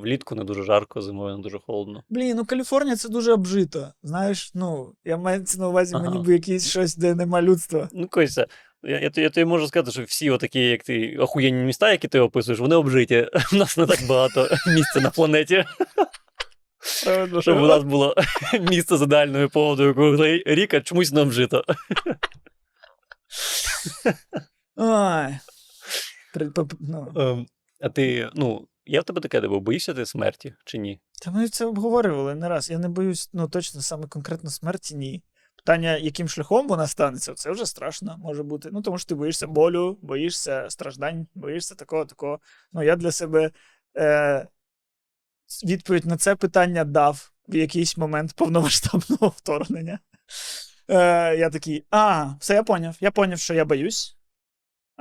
влітку не дуже жарко, зимою не дуже холодно. Блін, ну Каліфорнія це дуже обжито. Знаєш, ну, я маю це на увазі, Ага. мені би якийсь щось, де нема людства. Ну, Костя, я, я, я тобі можу сказати, що всі отакі, як ти, охуєнні міста, які ти описуєш, вони обжиті. У нас не так багато місця на планеті, Правильно, щоб у нас було місце з ідеальною погодою круглий рік, а чомусь не обжито. Ой. Ну. Ем, А ти, ну, я в тебе таке диво, боїшся ти смерті чи ні? Та ми це обговорювали не раз. Я не боюсь, ну точно саме конкретно смерті, ні. Питання, яким шляхом вона станеться, це вже страшно може бути. Ну, тому що ти боїшся болю, боїшся страждань, боїшся такого, такого. Ну, я для себе е, відповідь на це питання дав в якийсь момент повномасштабного вторгнення. Е, я такий, а, все, я поняв. Я поняв, що я боюсь.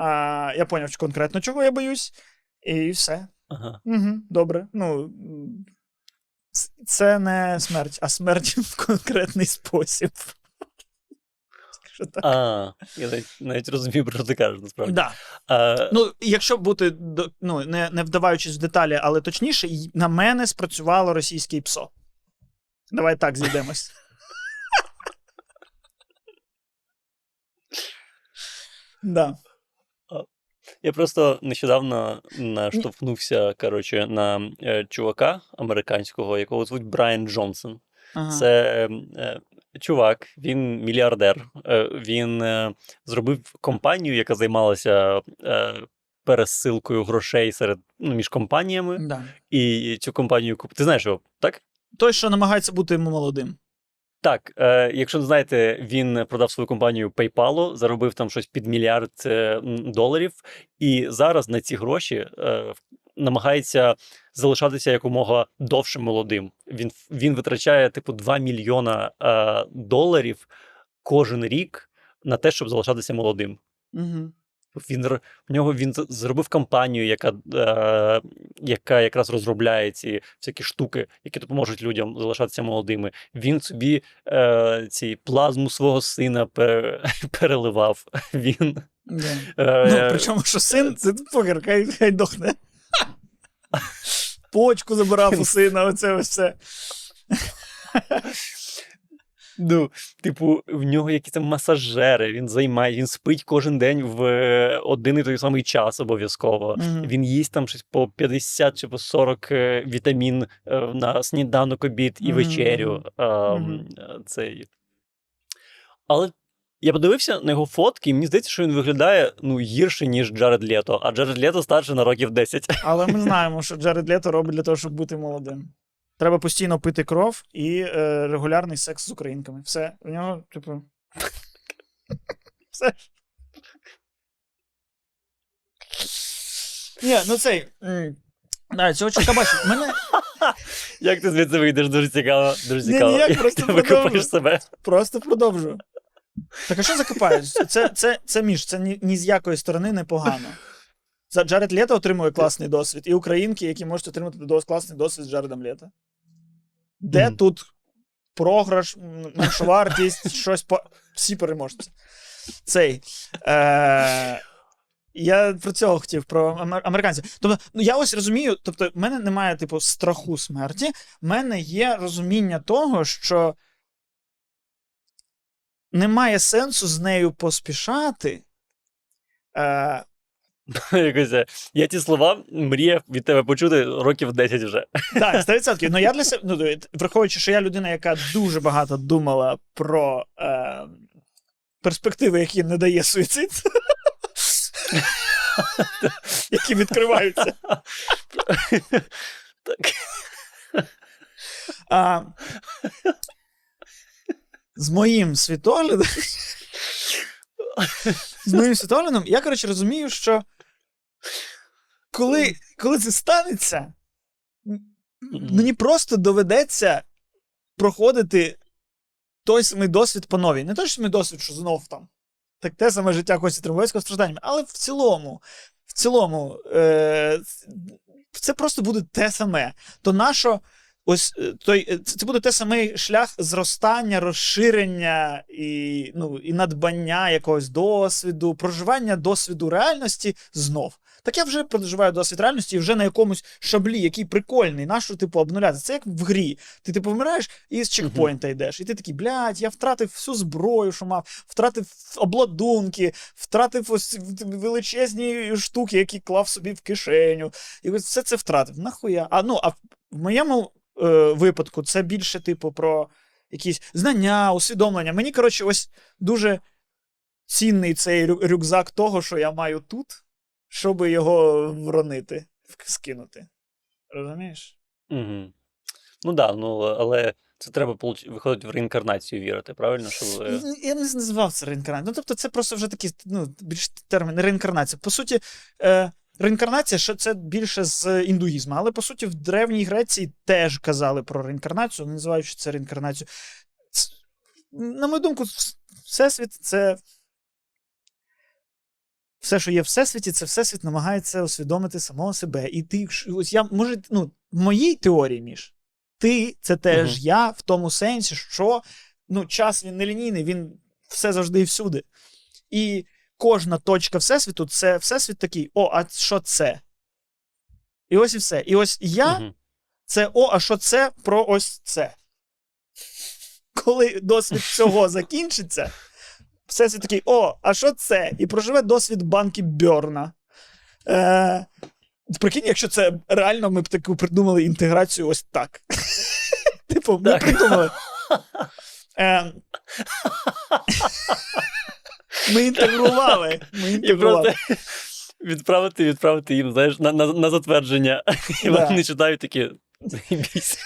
А, я поняв конкретно, чого я боюсь, і все. Ага. Угу, добре. Ну, це не смерть, а смерть в конкретний спосіб. Так? А, я навіть, навіть розумію, про що ти кажеш, насправді. Да. А, Ну, якщо бути ну, не, не вдаваючись в деталі, але точніше, на мене спрацювало російське ПСО. Давай так зійдемось. Да. Я просто нещодавно наштовхнувся коротше, на е, чувака американського, якого звуть Брайан Джонсон. Ага. Це е, чувак, він мільярдер. Е, він зробив компанію, яка займалася пересилкою грошей серед ну, між компаніями. Да. І цю компанію куп... Ти знаєш його, так? Той, що намагається бути молодим. Так, е, якщо не знаєте, він продав свою компанію PayPal, заробив там щось під мільярд е, доларів, і зараз на ці гроші е, намагається залишатися якомога довше молодим. Він, він витрачає типу 2 мільйона е, доларів кожен рік на те, щоб залишатися молодим. Угу. Він в нього він зробив кампанію, яка, е, яка якраз розробляє ці всякі штуки, які допоможуть людям залишатися молодими. Він собі е, ці плазму свого сина пере, переливав. Він Да. е, Ну, причому, що син, це покер, хай, хай дохне. Почку забирав у сина, оце ось все. Ну, типу, в нього якісь там масажери, він займає, він спить кожен день в е, один і той самий час обов'язково. Мгм. Він їсть там щось по 50 чи по 40 е, вітамін е, на сніданок, обід і Мгм, вечерю. А, е, Цей. Але я подивився на його фотки, і мені здається, що він виглядає ну, гірше, ніж Джаред Лето. А Джаред Лето старше на років 10. Але ми знаємо, що Джаред Лето робить для того, щоб бути молодим. Треба постійно пити кров і е, регулярний секс з українками. Все. У нього, типу. Все. Ні, ну цей. м, Да, цього чувака бачу. Мене Як ти звідси вийдеш? Дуже цікаво. Дуже Ні, цікаво. ніяк, Як просто ти продовжуй. себе. просто продовжую. Так а що закопають? Це, це, це між, це ні, ні з якої сторони не погано. За Джаред Лето отримує класний досвід, і українки, які можуть отримати дос- класний досвід з Джаредом Лето. Де Мгм. тут програш, меншовартість, щось по. Всі переможці. Цей. Е... Я про цього хотів, про амер- американців. Тобто, ну я ось розумію, тобто, в мене немає, типу, страху смерті, в мене є розуміння того, що немає сенсу з нею поспішати. Е, Якось, е, я ті слова мріяв від тебе почути років 10 вже. так, 100%. Ну, я для себе, ну, враховуючи, що я людина, яка дуже багато думала про е, перспективи, які не дає суїцид, які відкриваються. Так. А, з моїм світоглядом. з моїм світоглядом, я, коротше, розумію, що коли, коли це станеться, мені просто доведеться проходити той самий досвід по новій. Не той самий досвід, що знов там. Так те саме життя Кості Тримбовського стражданнями, але в цілому, в цілому, е, це просто буде те саме. То нащо ось е, той, е, це буде те самий шлях зростання, розширення і, ну, і надбання якогось досвіду, проживання досвіду реальності знов. Так я вже проживаю досвід реальності і вже на якомусь шаблі, який прикольний, нашу, типу, обнуляти. Це як в грі. Ти типу вмираєш і з чекпоінта йдеш. І ти такий, блядь, я втратив всю зброю, що мав, втратив обладунки, втратив ось величезні штуки, які клав собі в кишеню. І ось все це втратив. Нахуя? А ну, а в моєму е, випадку це більше, типу, про якісь знання, усвідомлення. Мені, коротше, ось дуже цінний цей рюкзак того, що я маю тут, щоб його вронити, скинути. Розумієш? Угу. Ну так, да, ну, але це треба виходить в реінкарнацію вірити, правильно? Щоб... Я не називав це реінкарнацією. Ну, тобто, це просто вже такий ну, більш термін реінкарнація. По суті, е, реінкарнація що це більше з індуїзму, але по суті, в Древній Греції теж казали про реінкарнацію, не називаючи це реінкарнацією. На мою думку, Всесвіт це. Все, що є в всесвіті, це всесвіт намагається усвідомити самого себе. І ти, ось я може, ну, в моїй теорії, Міш, ти це теж Мгм. я в тому сенсі, що ну, час він не лінійний, він все завжди і всюди. І кожна точка Всесвіту це Всесвіт такий: о, а що це? І ось і все. І ось я Мгм. це о, а що це про ось це. Коли досвід цього закінчиться, Всесвіт такий, о, а що це? І проживе досвід банки Бьорна. Е, прикинь, якщо це реально ми б таку придумали інтеграцію ось так. Типу, ми придумали. Е, ми інтегрували. Ми інтегрували. відправити, відправити їм, знаєш, на, на, на затвердження. І вони читають такі. «Заєбісь».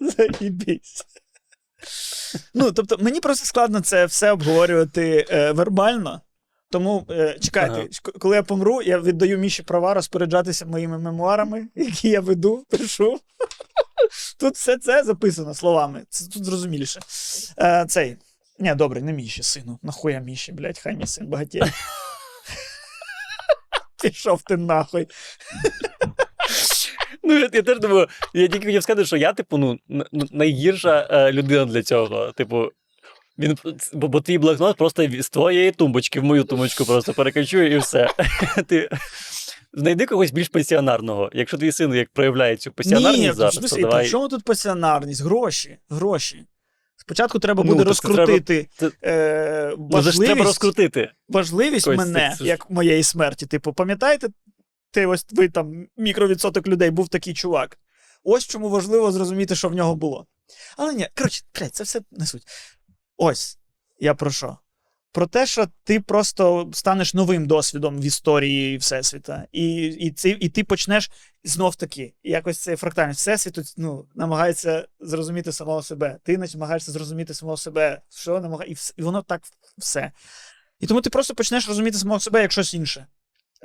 Заїбісь. Ну, тобто, мені просто складно це все обговорювати е, вербально. Тому е, чекайте, Ага. коли я помру, я віддаю Міші права розпоряджатися моїми мемуарами, які я веду, пишу. Тут все це записано словами. Це тут зрозуміліше. Е, цей. Ні, добре, не Міші, сину. Нахуя Міші, блядь, хай мій син багатіє. Пішов ти нахуй. Ну, я, я теж думаю, я тільки хотів сказати, що я, типу, ну, найгірша е, людина для цього. Типу, він, бо, бо твій блокнот просто з твоєї тумбочки в мою тумбочку просто перекачує і все. Ти знайди когось більш пасіонарного. Якщо твій син як проявляє цю пасіонарність Ні, зараз, то давай. чому тут пасіонарність? Гроші. Гроші. Спочатку треба Ну, буде так це треба- е, Ну, це ж важливість, треба розкрутити. важливість Кость, мене, це як моєї смерті. Типу, пам'ятаєте, ти ось ви там мікровідсоток людей був такий чувак. Ось чому важливо зрозуміти, що в нього було. Але ні, коротше, блядь, це все не суть. Ось я про що? Про те, що ти просто станеш новим досвідом в історії Всесвіта, і, і, ти, і ти почнеш знов таки, якось цей фрактальний всесвіт ну, намагається зрозуміти самого себе. Ти намагаєшся зрозуміти самого себе, що намагає, і, і воно так все. І тому ти просто почнеш розуміти самого себе як щось інше.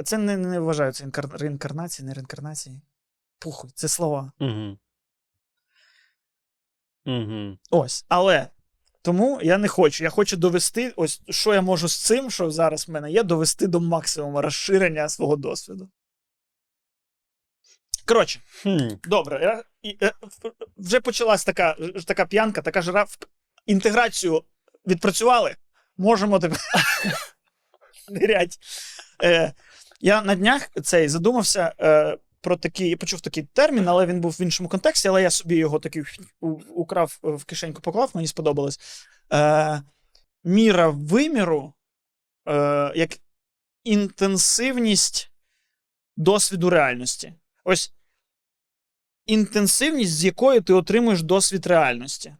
Це не, не вважаю це інкар... реінкарнації, не реінкарнації. Пухуй, це слова. Угу. Угу. Ось. Але тому я не хочу. Я хочу довести, ось що я можу з цим, що зараз в мене є, довести до максимуму розширення свого досвіду. Коротше, Хм. добре. Я, е, вже почалась така, така п'янка, така жара. Інтеграцію відпрацювали. Можемо тепер. Е, я на днях цей задумався е, про такий, я почув такий термін, але він був в іншому контексті, але я собі його такий украв е, в кишеньку поклав, мені сподобалось. Е, міра виміру е, як інтенсивність досвіду реальності. Ось інтенсивність, з якою ти отримуєш досвід реальності.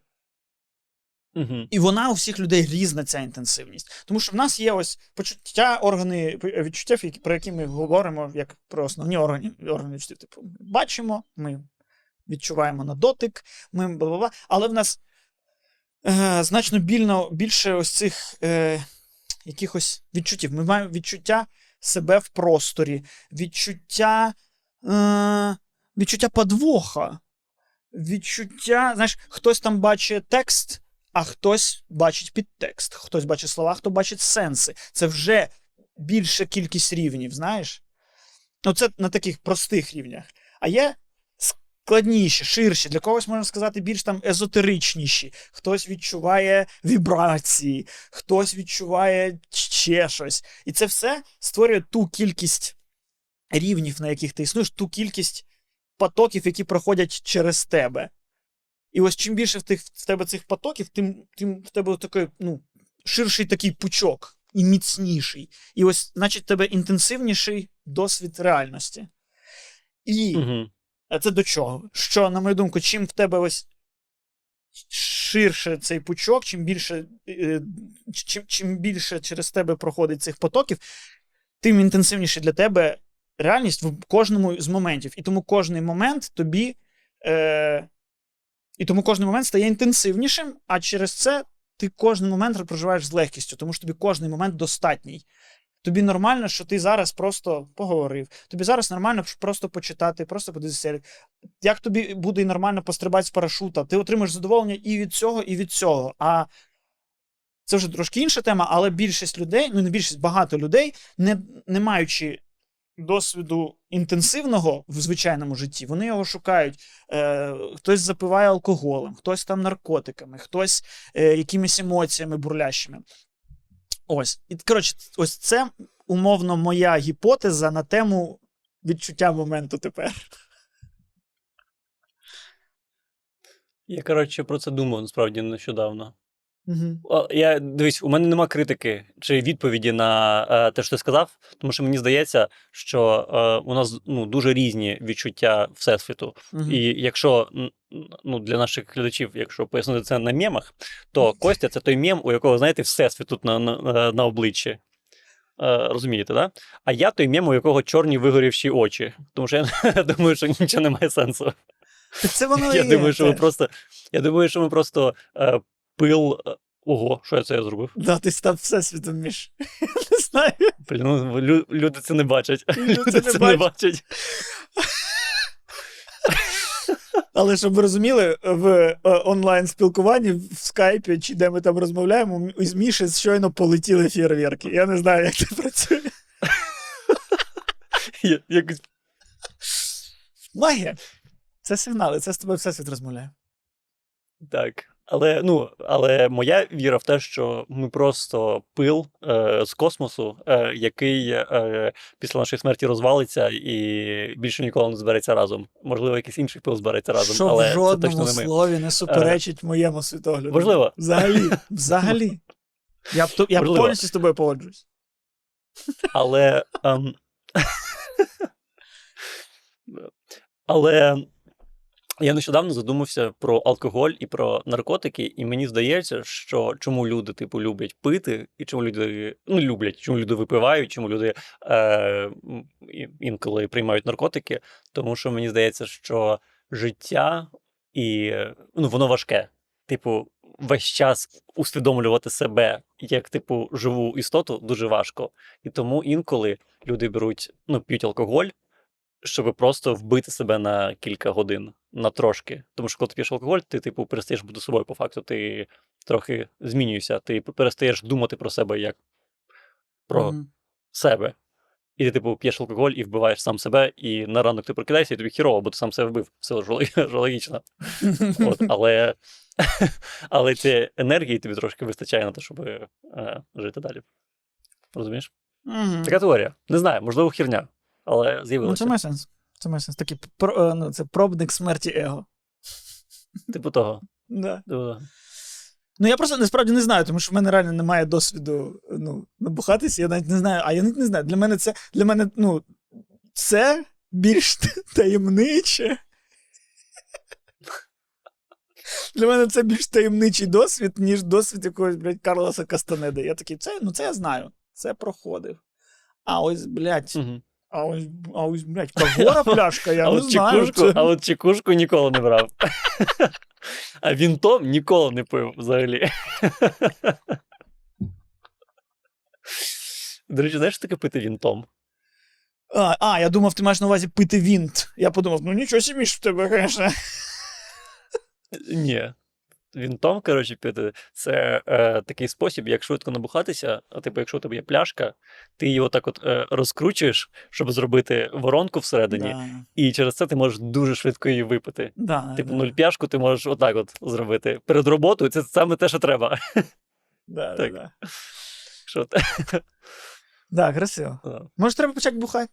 Угу. І вона у всіх людей різна, ця інтенсивність. Тому що в нас є ось почуття, органи відчуття, про які ми говоримо як про основні органи, органи відчуттів. Типу, бачимо, ми відчуваємо на дотик, ми бла-бла-бла. Але в нас е, значно більно, більше ось цих е, якихось відчуттів. Ми маємо відчуття себе в просторі, відчуття, е, відчуття подвоха, відчуття, знаєш, хтось там бачить текст а хтось бачить підтекст, хтось бачить слова, хто бачить сенси. Це вже більша кількість рівнів, знаєш? Ну, це на таких простих рівнях. А є складніші, ширші, для когось можна сказати, більш там езотеричніші. Хтось відчуває вібрації, хтось відчуває ще щось. І це все створює ту кількість рівнів, на яких ти існуєш, ту кількість потоків, які проходять через тебе. І ось чим більше в, тих, в тебе цих потоків, тим, тим в тебе такий, ну, ширший такий пучок і міцніший. І ось, значить, в тебе інтенсивніший досвід реальності. І Угу. це до чого? Що, на мою думку, чим в тебе ось ширше цей пучок, чим більше, е, чим, чим більше через тебе проходить цих потоків, тим інтенсивніше для тебе реальність в кожному з моментів. І тому кожний момент тобі. Е, і тому кожен момент стає інтенсивнішим, а через це ти кожен момент проживаєш з легкістю, тому що тобі кожний момент достатній. Тобі нормально, що ти зараз просто поговорив. Тобі зараз нормально просто почитати, просто подивитися. Як тобі буде нормально пострибати з парашута, ти отримаєш задоволення і від цього, і від цього. А це вже трошки інша тема, але більшість людей, ну не більшість, багато людей, не, не маючи досвіду інтенсивного в звичайному житті, вони його шукають. Е, хтось запиває алкоголем, хтось там наркотиками, хтось е, якимись емоціями бурлящими. Ось. І, коротше, ось це умовно моя гіпотеза на тему відчуття моменту тепер. Я, коротше, про це думав насправді нещодавно. Угу. Я дивись, у мене нема критики чи відповіді на е, те, що ти сказав, тому що мені здається, що е, у нас ну, дуже різні відчуття всесвіту. Угу. І якщо ну, для наших глядачів, якщо пояснити це на мемах, то Костя це той мем, у якого, знаєте, всесвіт тут на, на, на обличчі. Е, розумієте, да? А я той мем, у якого чорні вигорівші очі. Тому що я думаю, що нічого не має сенсу. Це воно Я і є, думаю, що ми просто. Я думаю, що ми просто е, пил. е, Ого, що я це я зробив? Да, ти став всесвітом між. Не знаю. Блін, ну, лю- люди це не бачать. Люди це не бачать. Але щоб ви розуміли, в е, онлайн-спілкуванні в скайпі, чи де ми там розмовляємо, із Міші щойно полетіли фєрверки. Я не знаю, як це працює. Якось Магія. Це сигнали, це з тобою всесвіт розмовляє. так. Але, ну, але моя віра в те, що ми просто пил е, з космосу, е, який е, після нашої смерті розвалиться і більше ніколи не збереться разом. Можливо, якийсь інший пил збереться разом, Що але в це жодному точно не ми. Е, слові не суперечить моєму світогляду. Можливо. Взагалі. Взагалі. Я, я Можливо. повністю з тобою погоджуюсь. Але. ем, Але я нещодавно задумався про алкоголь і про наркотики, і мені здається, що чому люди, типу, люблять пити, і чому люди ну, люблять, чому люди випивають, чому люди е, інколи приймають наркотики, тому що мені здається, що життя і ну, воно важке. Типу, весь час усвідомлювати себе як, типу, живу істоту дуже важко. І тому інколи люди беруть, ну, п'ють алкоголь, щоб просто вбити себе на кілька годин, на трошки. Тому що коли ти п'єш алкоголь, ти, типу, перестаєш бути собою по факту. Ти трохи змінюєшся, ти перестаєш думати про себе як про Мгм. себе. І ти, типу, п'єш алкоголь і вбиваєш сам себе, і на ранок ти прокидаєшся, і тобі хірово, бо ти сам себе вбив. Все ж логічно. От, але, але цієї енергії тобі трошки вистачає на те, щоб е, жити далі. Розумієш? Мгм. Така теорія. Не знаю, можливо, херня, але Ну, це має сенс. Це має сенс. Такий про, е, ну, це пробник смерті его. Типу того. Да. Типу, Ну я просто насправді не знаю, тому що в мене реально немає досвіду ну, набухатися. Я навіть не знаю. А я навіть не знаю. Для мене це для мене, ну, це більш таємниче. Для мене це більш таємничий досвід, ніж досвід якогось, блядь, Карлоса Кастанеди. Я такий, це, ну це я знаю. Це проходив. А ось, блядь, Мгм. А ось, а ось, блядь, Кагора пляшка, я а, не от знаю. чекушку, це- а от чекушку ніколи не брав. А вінтом ніколи не пив взагалі. До речі, знаєш, що таке пити вінтом? А, а, я думав, ти маєш на увазі пити вінт. Я подумав, ну нічого ж в тебе, звісно. Ні. Вінтом, коротше, пити це е, такий спосіб, як швидко набухатися. А типу, якщо у тебе є пляшка, ти її отак от е, розкручуєш, щоб зробити воронку всередині, Да, і через це ти можеш дуже швидко її випити. да, Типу, да, нуль пляшку ти можеш отак от зробити. Перед роботою це саме те, що треба. да, так. Да, да. Що да, красиво. Може, треба почати бухати?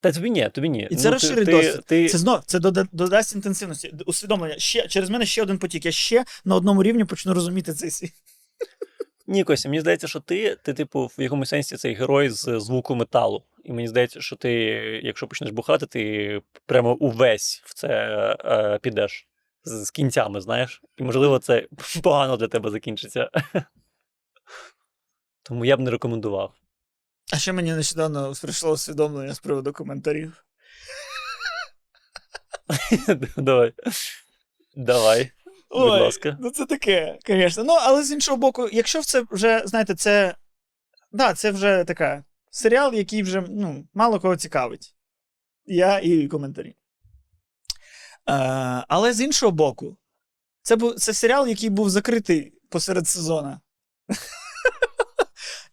Та тобі ні, тобі ні. І це ти- розширить ти, досвід. Ти, Це знов це додасть інтенсивності, усвідомлення. Ще через мене ще один потік. Я ще на одному рівні почну розуміти цей світ. Ні, Костя, мені здається, що ти, ти, типу, в якомусь сенсі цей герой з звуку металу. І мені здається, що ти, якщо почнеш бухати, ти прямо увесь в це е, підеш з, з кінцями, знаєш. І, можливо, це погано для тебе закінчиться. Тому я б не рекомендував. А ще мені нещодавно прийшло усвідомлення з приводу коментарів. Давай. Давай, будь ласка. Ну, це таке, звісно. Ну, але з іншого боку, якщо це вже, знаєте, це. Да, це вже така серіал, який вже ну, мало кого цікавить. Я і коментарі. Е, але з іншого боку, це, був, це серіал, який був закритий посеред сезону.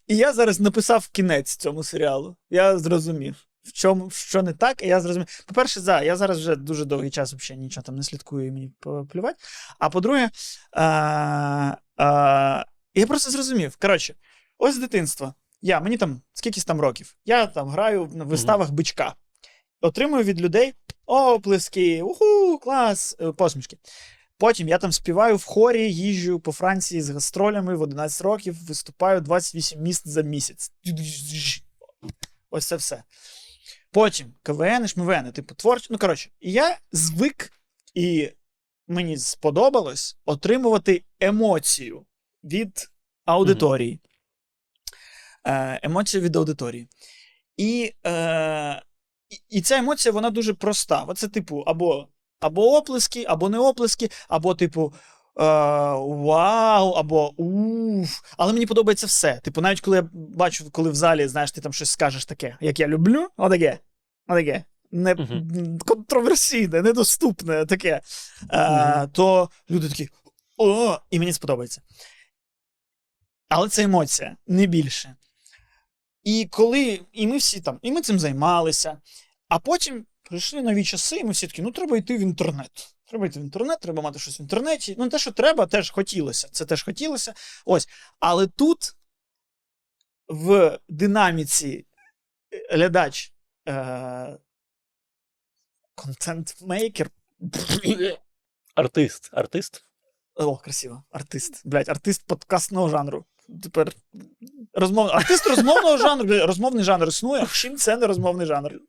І я зараз написав кінець цьому серіалу. Я зрозумів, в чому що не так, і я зрозумів. По-перше, за, я зараз вже дуже довгий час взагалі нічого там не слідкую і мені плювати. А по-друге, а, а, я просто зрозумів. Коротше, ось з дитинства. Я, мені там скількись там років. Я там граю на виставах бичка. Отримую від людей оплески, уху, клас, е, посмішки. Потім я там співаю в хорі, їжджу по Франції з гастролями в 11 років, виступаю 28 міст за місяць. Ось це все. Потім КВН, ШМВН, типу творчі. Ну, коротше, і я звик, і мені сподобалось отримувати емоцію від аудиторії. Е, емоцію від аудиторії. І, е, і ця емоція, вона дуже проста. Оце, типу, або, або оплески, або не оплески, або, типу. Е, вау, або уф. Але мені подобається все. Типу, навіть коли я бачу, коли в залі, знаєш, ти там щось скажеш таке, як я люблю, отаке. Отаке. Не Мгм. контроверсійне, недоступне таке. Е, Мгм. То люди такі. О, і мені сподобається. Але це емоція, не більше. І коли і ми всі там, і ми цим займалися, а потім прийшли нові часи, і ми всі такі, ну треба йти в інтернет. Треба йти в інтернет, треба мати щось в інтернеті. Ну, те, що треба, теж хотілося. Це теж хотілося. Ось. Але тут в динаміці е, глядач е- контент-мейкер. Артист. Артист? О, красиво. Артист. Блять, артист подкастного жанру. Тепер розмов... артист розмовного жанру. Розмовний жанр існує. Чим це не розмовний жанр?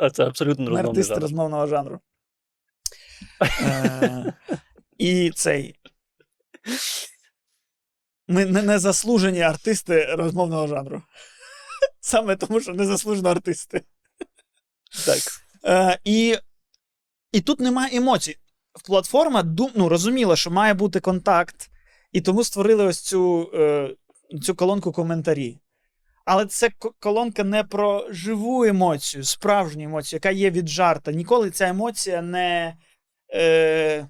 А це абсолютно розмовний артисти жанр. розмовного жанру. Е, І цей. Ми не незаслужені артисти розмовного жанру. Саме тому, що незаслужено артисти. Так. Е, і, і тут немає емоцій. Платформа ну, розуміла, що має бути контакт, і тому створили ось цю, е, цю колонку коментарі. Але це колонка не про живу емоцію, справжню емоцію, яка є від жарта. Ніколи ця емоція не. Е,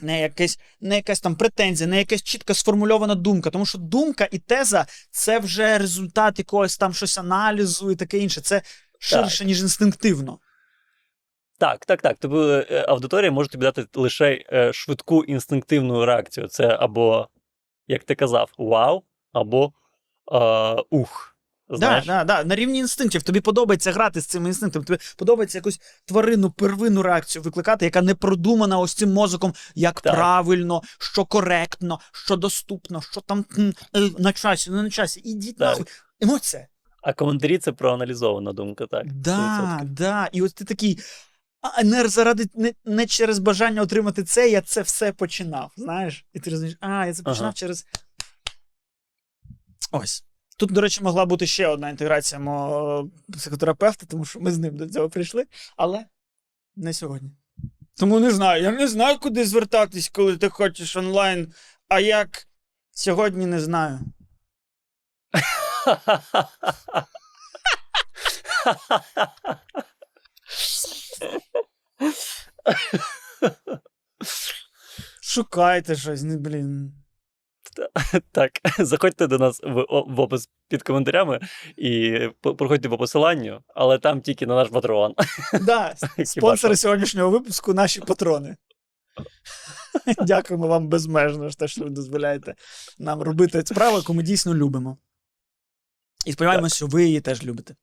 не, якась, не якась там претензія, не якась чітко сформульована думка. Тому що думка і теза це вже результат якогось там щось аналізу і таке інше. Це ширше, ніж інстинктивно. Так, так, так. Тобі е, аудиторія може тобі дати лише е, швидку інстинктивну реакцію. Це або, як ти казав, вау, або е, ух. Да, Знаєш? да, да. На рівні інстинктів. Тобі подобається грати з цими інстинктами. Тобі подобається якусь тваринну первинну реакцію викликати, яка не продумана ось цим мозоком, як Так. правильно, що коректно, що доступно, що там е, на часі, не на часі. Ідіть Так. нахуй. Емоція. А коментарі це проаналізована думка, так. Да, 100%. да. І от ти такий. А не заради не, не через бажання отримати це, я це все починав. Знаєш? І ти розумієш, а, я це починав Ага. через. Ось. Тут, до речі, могла бути ще одна інтеграція мого психотерапевта, тому що ми з ним до цього прийшли, але не сьогодні. Тому не знаю. Я не знаю, куди звертатись, коли ти хочеш онлайн. А як сьогодні не знаю. Шукайте щось, блін. Так, заходьте до нас в, в опис під коментарями і проходьте по посиланню, але там тільки на наш патреон. Да, спонсори сьогоднішнього випуску наші патрони. Дякуємо вам безмежно що ви дозволяєте нам робити справу, яку ми дійсно любимо. І сподіваємося, що ви її теж любите.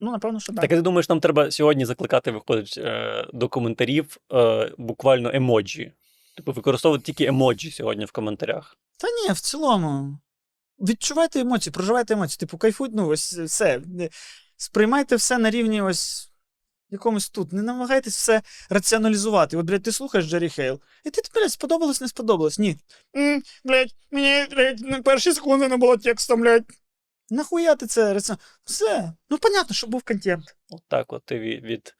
Ну, напевно, що так. Так, ти думаєш, нам треба сьогодні закликати, виходить, е, до коментарів е, буквально емоджі. Типу, використовувати тільки емоджі сьогодні в коментарях. Та ні, в цілому. Відчувайте емоції, проживайте емоції. Типу, кайфуйте, ну, ось все. Сприймайте все на рівні ось якомусь тут. Не намагайтесь все раціоналізувати. От, блядь, ти слухаєш Джері Хейл, і ти, блядь, сподобалось, не сподобалось. Ні. м блядь, мені блядь, на перші секунди не було тексту, блядь. Нахуя ти це раціонал? Все. Ну, понятно, що був контент. От так от ти від, від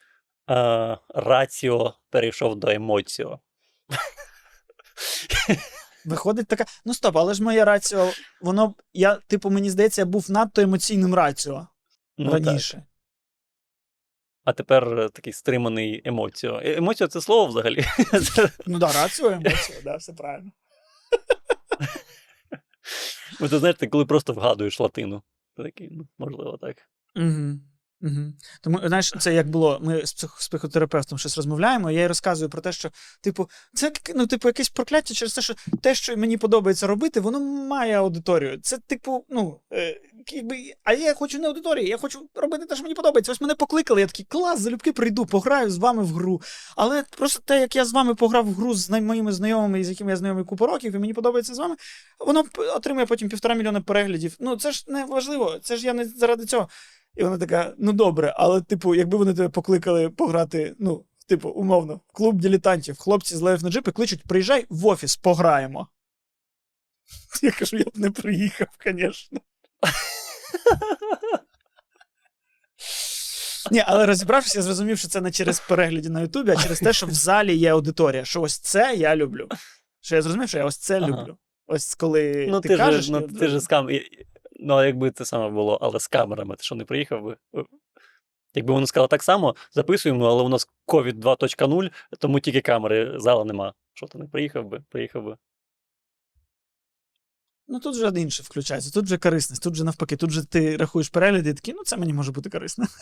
е, раціо перейшов до емоціо. Виходить така. Ну стоп, але ж моя раціо, воно. Я, типу, мені здається, я був надто емоційним раціо Ну, так. раніше. А тепер е, такий стриманий емоціо. Е, Емоціо це слово взагалі. Ну да, рацію, емоцію, да, все правильно. Бо ти знаєш, ти коли просто вгадуєш латину. Ти такий, ну, можливо, так. Угу. Угу. Тому, знаєш, це як було, ми з, псих, з психотерапевтом щось розмовляємо, я їй розказую про те, що, типу, це ну, типу, якесь прокляття через те, що те, що мені подобається робити, воно має аудиторію. Це, типу, ну, е, якби, а я хочу не аудиторії, я хочу робити те, що мені подобається. Ось мене покликали, я такий клас, залюбки прийду, пограю з вами в гру. Але просто те, як я з вами пограв в гру з моїми знайомими, з якими я знайомий купу років, і мені подобається з вами, воно отримує потім півтора мільйона переглядів. Ну, це ж не важливо, це ж я не заради цього. І вона така: ну добре, але, типу, якби вони тебе покликали пограти, ну, типу, умовно, в клуб дилетантів, хлопці з лев на джипи кличуть, приїжджай в офіс, пограємо. Я кажу, я б не приїхав, звісно. Ні, але розібравшись, я зрозумів, що це не через перегляді на Ютубі, а через те, що в залі є аудиторія. Що ось це я люблю. Що я зрозумів, що я ось це Ага. люблю. Ось коли Ну, ти, ти, кажеш. ж, ну, ти ж з кам... і- Ну, а якби це саме було, але з камерами, ти що не приїхав би? Е, Якби вони сказали так само, записуємо, але у нас COVID 2.0, тому тільки камери, зала нема. Що ти не приїхав би? Приїхав би. Ну тут вже інше включається, тут вже корисність, тут вже навпаки, тут же ти рахуєш перегляди і такий, ну це мені може бути корисно.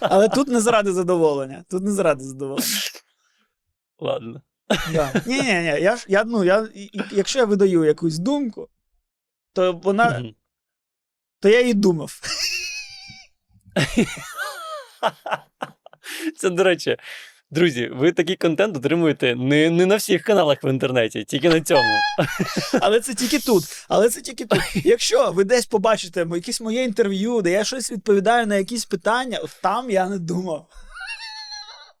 Але тут не заради задоволення. Тут не заради задоволення. Ладно. Да. Ні, ні, ні. Я ж я, ну, я, і- і- якщо я видаю якусь думку, то вона, Мгм. то я її думав. Це, до речі, друзі, ви такий контент отримуєте не, не на всіх каналах в інтернеті, тільки на цьому. Але це тільки тут. Але це тільки тут. Якщо ви десь побачите мо- якесь моє інтерв'ю, де я щось відповідаю на якісь питання, от там я не думав.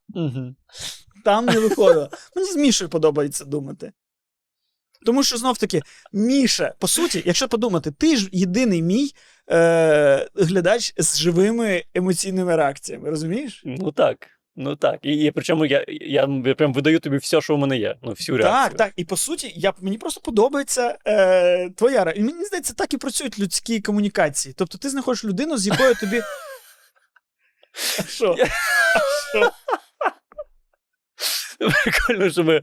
Мгм. Там не виходило. Мені з Мішою подобається думати. Тому що знов таки, Міша, по суті, якщо подумати, ти ж єдиний мій е, глядач з живими емоційними реакціями, розумієш? Ну так. Ну так. І, і причому я, я, я прям видаю тобі все, що в мене є. Ну, всю реакцію. Так, так. І по суті, я, мені просто подобається е, твоя реакція. Мені здається, так і працюють людські комунікації. Тобто ти знаходиш людину, з якою тобі. А що? А що? Прикольно, що ми,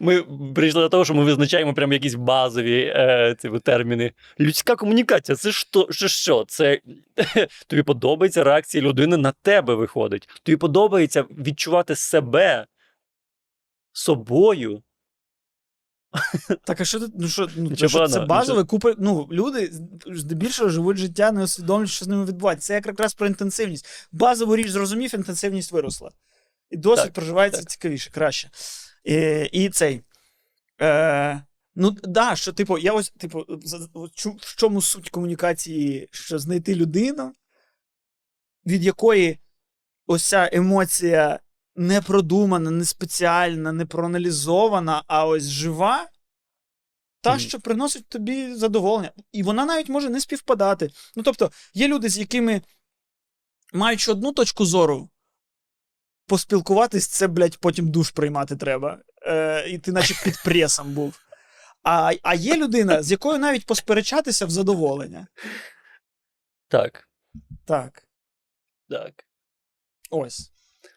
ми прийшли до того, що ми визначаємо прям якісь базові е, типу, терміни. Людська комунікація це що? Це що? Це тобі подобається реакція людини на тебе виходить. Тобі подобається відчувати себе собою. Так, а що ти? Ну що, ну, Нічого що це базове купа. Ну, люди здебільшого живуть життя, не усвідомлюють, що з ними відбувається. Це якраз про інтенсивність. Базову річ зрозумів, інтенсивність виросла. І досвід Так, проживається так. цікавіше, краще. І, і цей. Е, ну, да, що, типу, я ось, типу, в чому суть комунікації, що знайти людину, від якої ось ця емоція не продумана, не спеціальна, не проаналізована, а ось жива. Та, що приносить тобі задоволення. І вона навіть може не співпадати. Ну, тобто, є люди, з якими, маючи одну точку зору, поспілкуватись, це, блядь, потім душ приймати треба. Е, і ти наче під пресом був. А, а є людина, з якою навіть посперечатися в задоволення. Так, Так. так. Ось.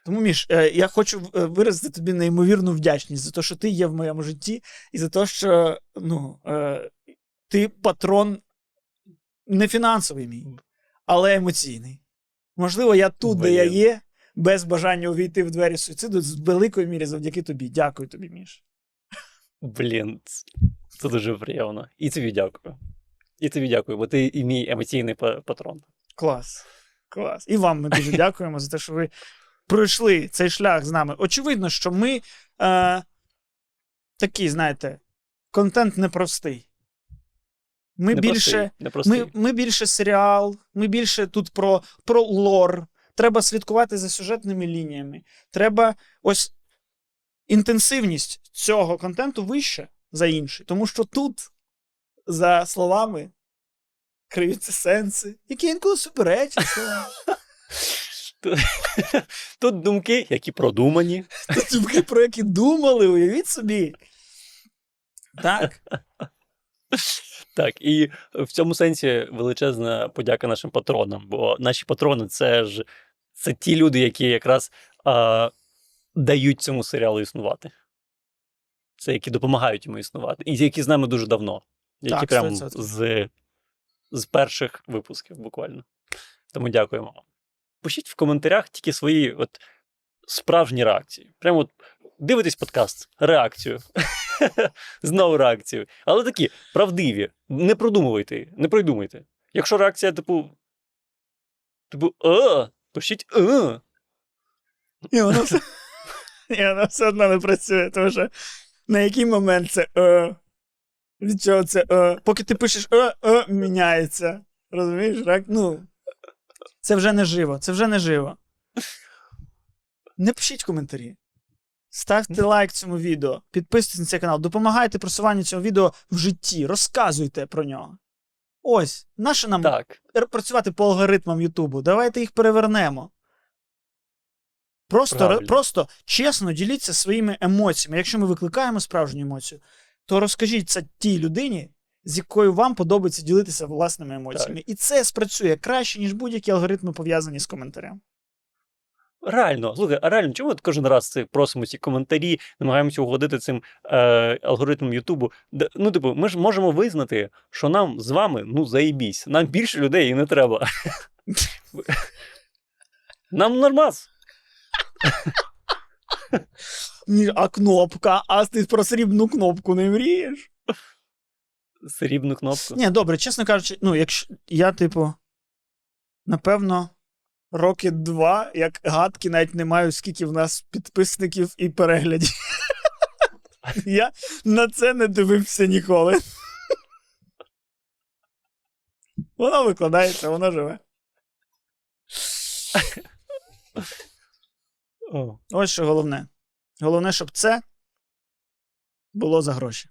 Тому, Міш, е, я хочу е, виразити тобі неймовірну вдячність за те, що ти є в моєму житті, і за те, що ну, е, ти патрон не фінансовий мій, але емоційний. Можливо, я тут, де я є, без бажання увійти в двері суїциду, з великої мірі завдяки тобі. Дякую тобі, Міш. Блін, це, дуже приємно. І тобі дякую. І тобі дякую, бо ти і мій емоційний патрон. Клас. Клас. І вам ми дуже дякуємо за те, що ви пройшли цей шлях з нами. Очевидно, що ми е, такий, знаєте, контент непростий. Ми Непростий, більше, непростий. ми, ми більше серіал, ми більше тут про, про лор. Треба слідкувати за сюжетними лініями. Треба ось інтенсивність цього контенту вища за інший. Тому що тут, за словами, криються сенси, які інколи суперечать. Тут, тут думки, які продумані. Тут думки, про які думали, уявіть собі. Так. Так, і в цьому сенсі величезна подяка нашим патронам, бо наші патрони це ж це ті люди, які якраз а, дають цьому серіалу існувати. Це які допомагають йому існувати. І які з нами дуже давно. Які Так, прям з, з перших випусків буквально. Тому дякуємо вам. Пишіть в коментарях тільки свої от, справжні реакції. Прямо от дивитесь подкаст, реакцію. Знову реакцію. Але такі правдиві. Не продумуйте, не придумуйте. Якщо реакція, типу. Типу, а, пишіть а. І воно все, і воно все одно не працює, тому що на який момент це е, від чого це е, поки ти пишеш е, е, міняється. Розумієш? Так? Ну, це вже не живо, це вже не живо. Не пишіть коментарі. Ставте лайк цьому відео, підписуйтесь на цей канал, допомагайте просуванню цього відео в житті, розказуйте про нього. Ось, наше нам Так. працювати по алгоритмам Ютубу. Давайте їх перевернемо. Просто, Правильно. просто чесно діліться своїми емоціями. Якщо ми викликаємо справжню емоцію, то розкажіть це тій людині, з якою вам подобається ділитися власними емоціями. І це спрацює краще, ніж будь-які алгоритми пов'язані з коментарем. Реально, слухай, а реально, чому от кожен раз це просимо ці коментарі, намагаємося угодити цим е, алгоритмом Ютубу? Ну, типу, ми ж можемо визнати, що нам з вами ну заїбісь. Нам більше людей і не треба. Нам нормас. А кнопка, а ти про срібну кнопку не мрієш? Срібну кнопку. Ні, добре, чесно кажучи, ну, якщо я, типу, напевно, роки два, як гадки, навіть не маю, скільки в нас підписників і переглядів. Я на це не дивився ніколи. Воно викладається, воно живе. О. Ось що головне. Головне, щоб це було за гроші.